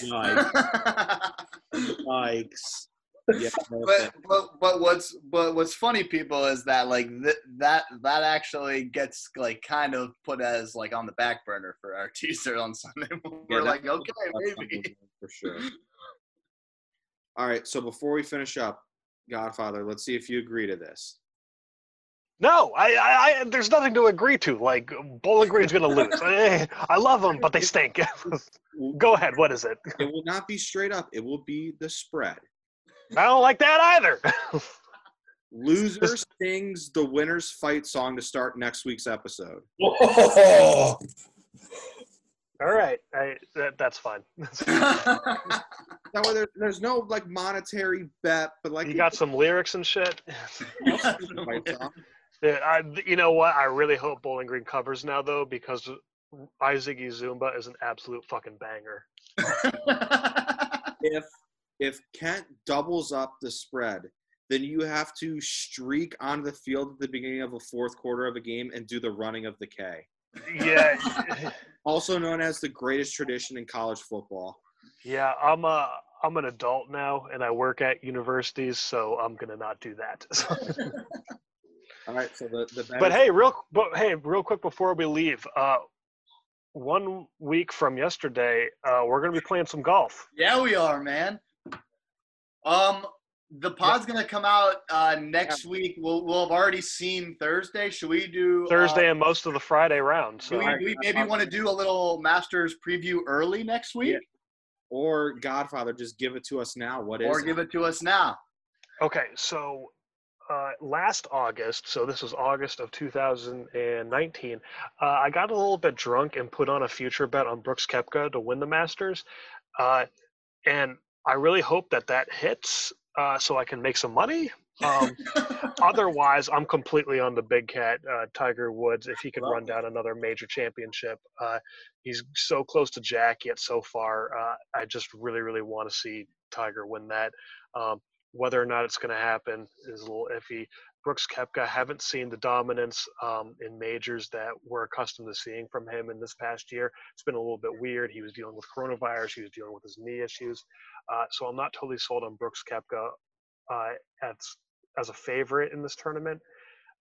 Yikes. Yikes. Yeah, but but but what's but what's funny, people, is that like th- that that actually gets like kind of put as like on the back burner for our teaser on Sunday. We're that- like, okay, maybe. something for sure. All right, so before we finish up, Godfather, let's see if you agree to this. no, I, I, I, there's nothing to agree to. Like Bowling Green's gonna lose. I, eh, I love them, but they stink. Go ahead. What is it? It will not be straight up. It will be the spread. I don't like that either. Loser sings the winner's fight song to start next week's episode. All right, I, that, that's fine. That way there, there's no like monetary bet, but like you got some lyrics and shit. fight song. Yeah, I, you know what? I really hope Bowling Green covers now though, because Izzy Zumba is an absolute fucking banger. if if Kent doubles up the spread, then you have to streak onto the field at the beginning of a fourth quarter of a game and do the running of the K. Yeah, Also known as the greatest tradition in college football. yeah. I'm a I'm an adult now, and I work at universities, so I'm gonna not do that. All right, so the the bet but hey, real but hey, real quick before we leave, uh, one week from yesterday, uh, we're gonna be playing some golf. yeah, we are, man. Um, the pod's gonna come out uh, next week. We'll we'll have already seen Thursday. Should we do uh, Thursday and most of the Friday round. So we, we maybe want to do a little Masters preview early next week, Yeah. or Godfather, just give it to us now. What is or give it to us now? Okay, so uh, last August, so this was August of 2019, uh, I got a little bit drunk and put on a future bet on Brooks Koepka to win the Masters. Uh, and I really hope that that hits uh, so I can make some money. Um, otherwise, I'm completely on the big cat, uh, Tiger Woods. If he can run down another major championship, uh, he's so close to Jack yet so far. Uh, I just really, really want to see Tiger win that. Um, whether or not it's going to happen is a little iffy. Brooks Koepka haven't seen the dominance um, in majors that we're accustomed to seeing from him in this past year. It's been a little bit weird. He was dealing with coronavirus. He was dealing with his knee issues. Uh, so I'm not totally sold on Brooks Koepka uh, as as a favorite in this tournament.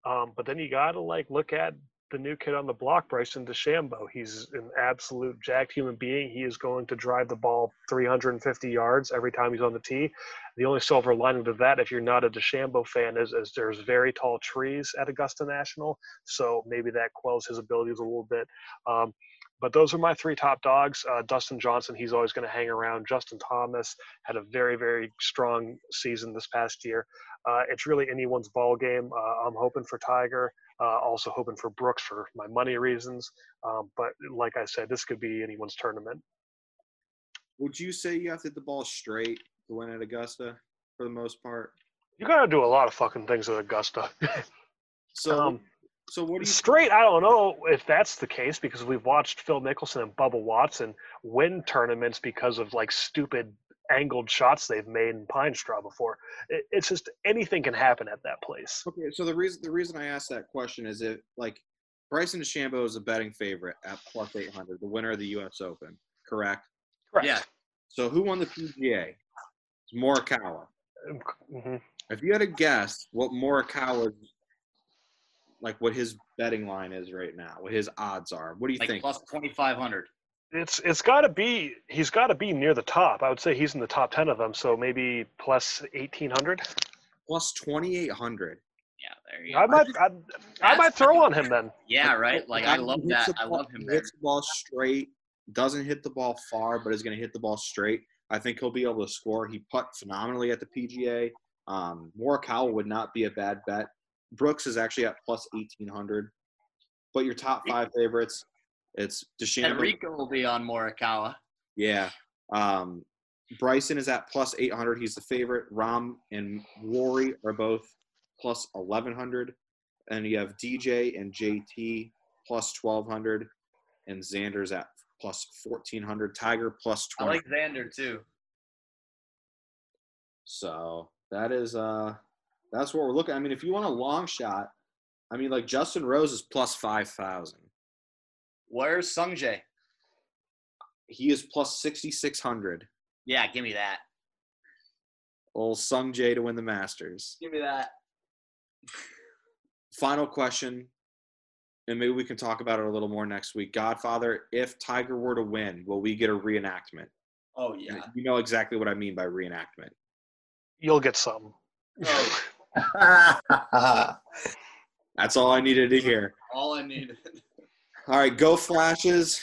Um, but then you got to like look at the new kid on the block, Bryson DeChambeau. He's an absolute jacked human being. He is going to drive the ball 350 yards every time he's on the tee. The only silver lining to that, if you're not a DeChambeau fan, is, is there's very tall trees at Augusta National, so maybe that quells his abilities a little bit. Um, but those are my three top dogs. Uh, Dustin Johnson, he's always going to hang around. Justin Thomas had a very, very strong season this past year. Uh, it's really anyone's ball game. Uh, I'm hoping for Tiger. Uh, also hoping for Brooks for my money reasons. Um, but like I said, this could be anyone's tournament. Would you say you have to hit the ball straight to win at Augusta for the most part? You got to do a lot of fucking things at Augusta. So, Um, so what do you? Straight, I don't know if that's the case because we've watched Phil Mickelson and Bubba Watson win tournaments because of like stupid angled shots they've made in Pine Straw before. It, it's just anything can happen at that place. Okay, so the reason the reason I asked that question is if like Bryson DeChambeau is a betting favorite at plus eight hundred, the winner of the U.S. Open, correct? Correct. Yeah. So who won the PGA? It's Morikawa. hmm If you had to guess what Morikawa's like what his betting line is right now, what his odds are, what do you Like think? plus twenty five hundred. It's it's got to be he's got to be near the top. I would say he's in the top ten of them. So maybe plus eighteen hundred. Plus twenty eight hundred. Yeah, there you I go. might I, might I might throw on him then. Yeah, right. Like I love that. I love him there. Hits the ball straight. Doesn't hit the ball far, but is going to hit the ball straight. I think he'll be able to score. He put phenomenally at the PGA. Um, Morikawa would not be a bad bet. Brooks is actually at plus eighteen hundred. But your top five favorites, it's DeChambeau. Enrico will be on Morikawa. Yeah. Um, Bryson is at plus 800. He's the favorite. Rahm and Rory are both plus 1100. And you have DJ and JT plus 1200. And Xander's at plus 1400. Tiger plus I like Xander too. so that is, uh, that's what we're looking I mean, if you want a long shot, I mean, like Justin Rose is plus 5,000. Where's Sungjae? He is plus 6,600. Yeah, give me that. Old Sung Jae to win the Masters. Give me that. final question, and maybe we can talk about it a little more next week. Godfather, if Tiger were to win, will we get a reenactment? Oh yeah. You know exactly what I mean by reenactment. You'll get some. Oh, That's all I needed to hear. all I needed. All right, go Flashes.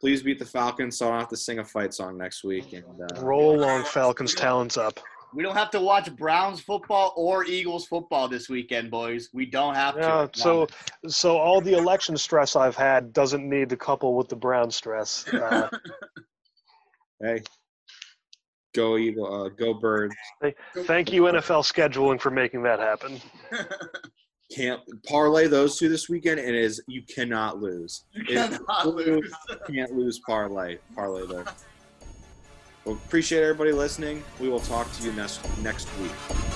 Please beat the Falcons so I don't have to sing a fight song next week. And uh, Roll along, Falcons, talons up. We don't have to watch Browns football or Eagles football this weekend, boys. We don't have to. Yeah, so so all the election stress I've had doesn't need to couple with the Brown stress. Uh, Hey, go Eagle, uh, go Birds. thank you NFL scheduling for making that happen. Can't parlay those two this weekend, and is you cannot lose. you cannot lose. can't lose parlay parlay there. Well, appreciate everybody listening. We will talk to you next next week.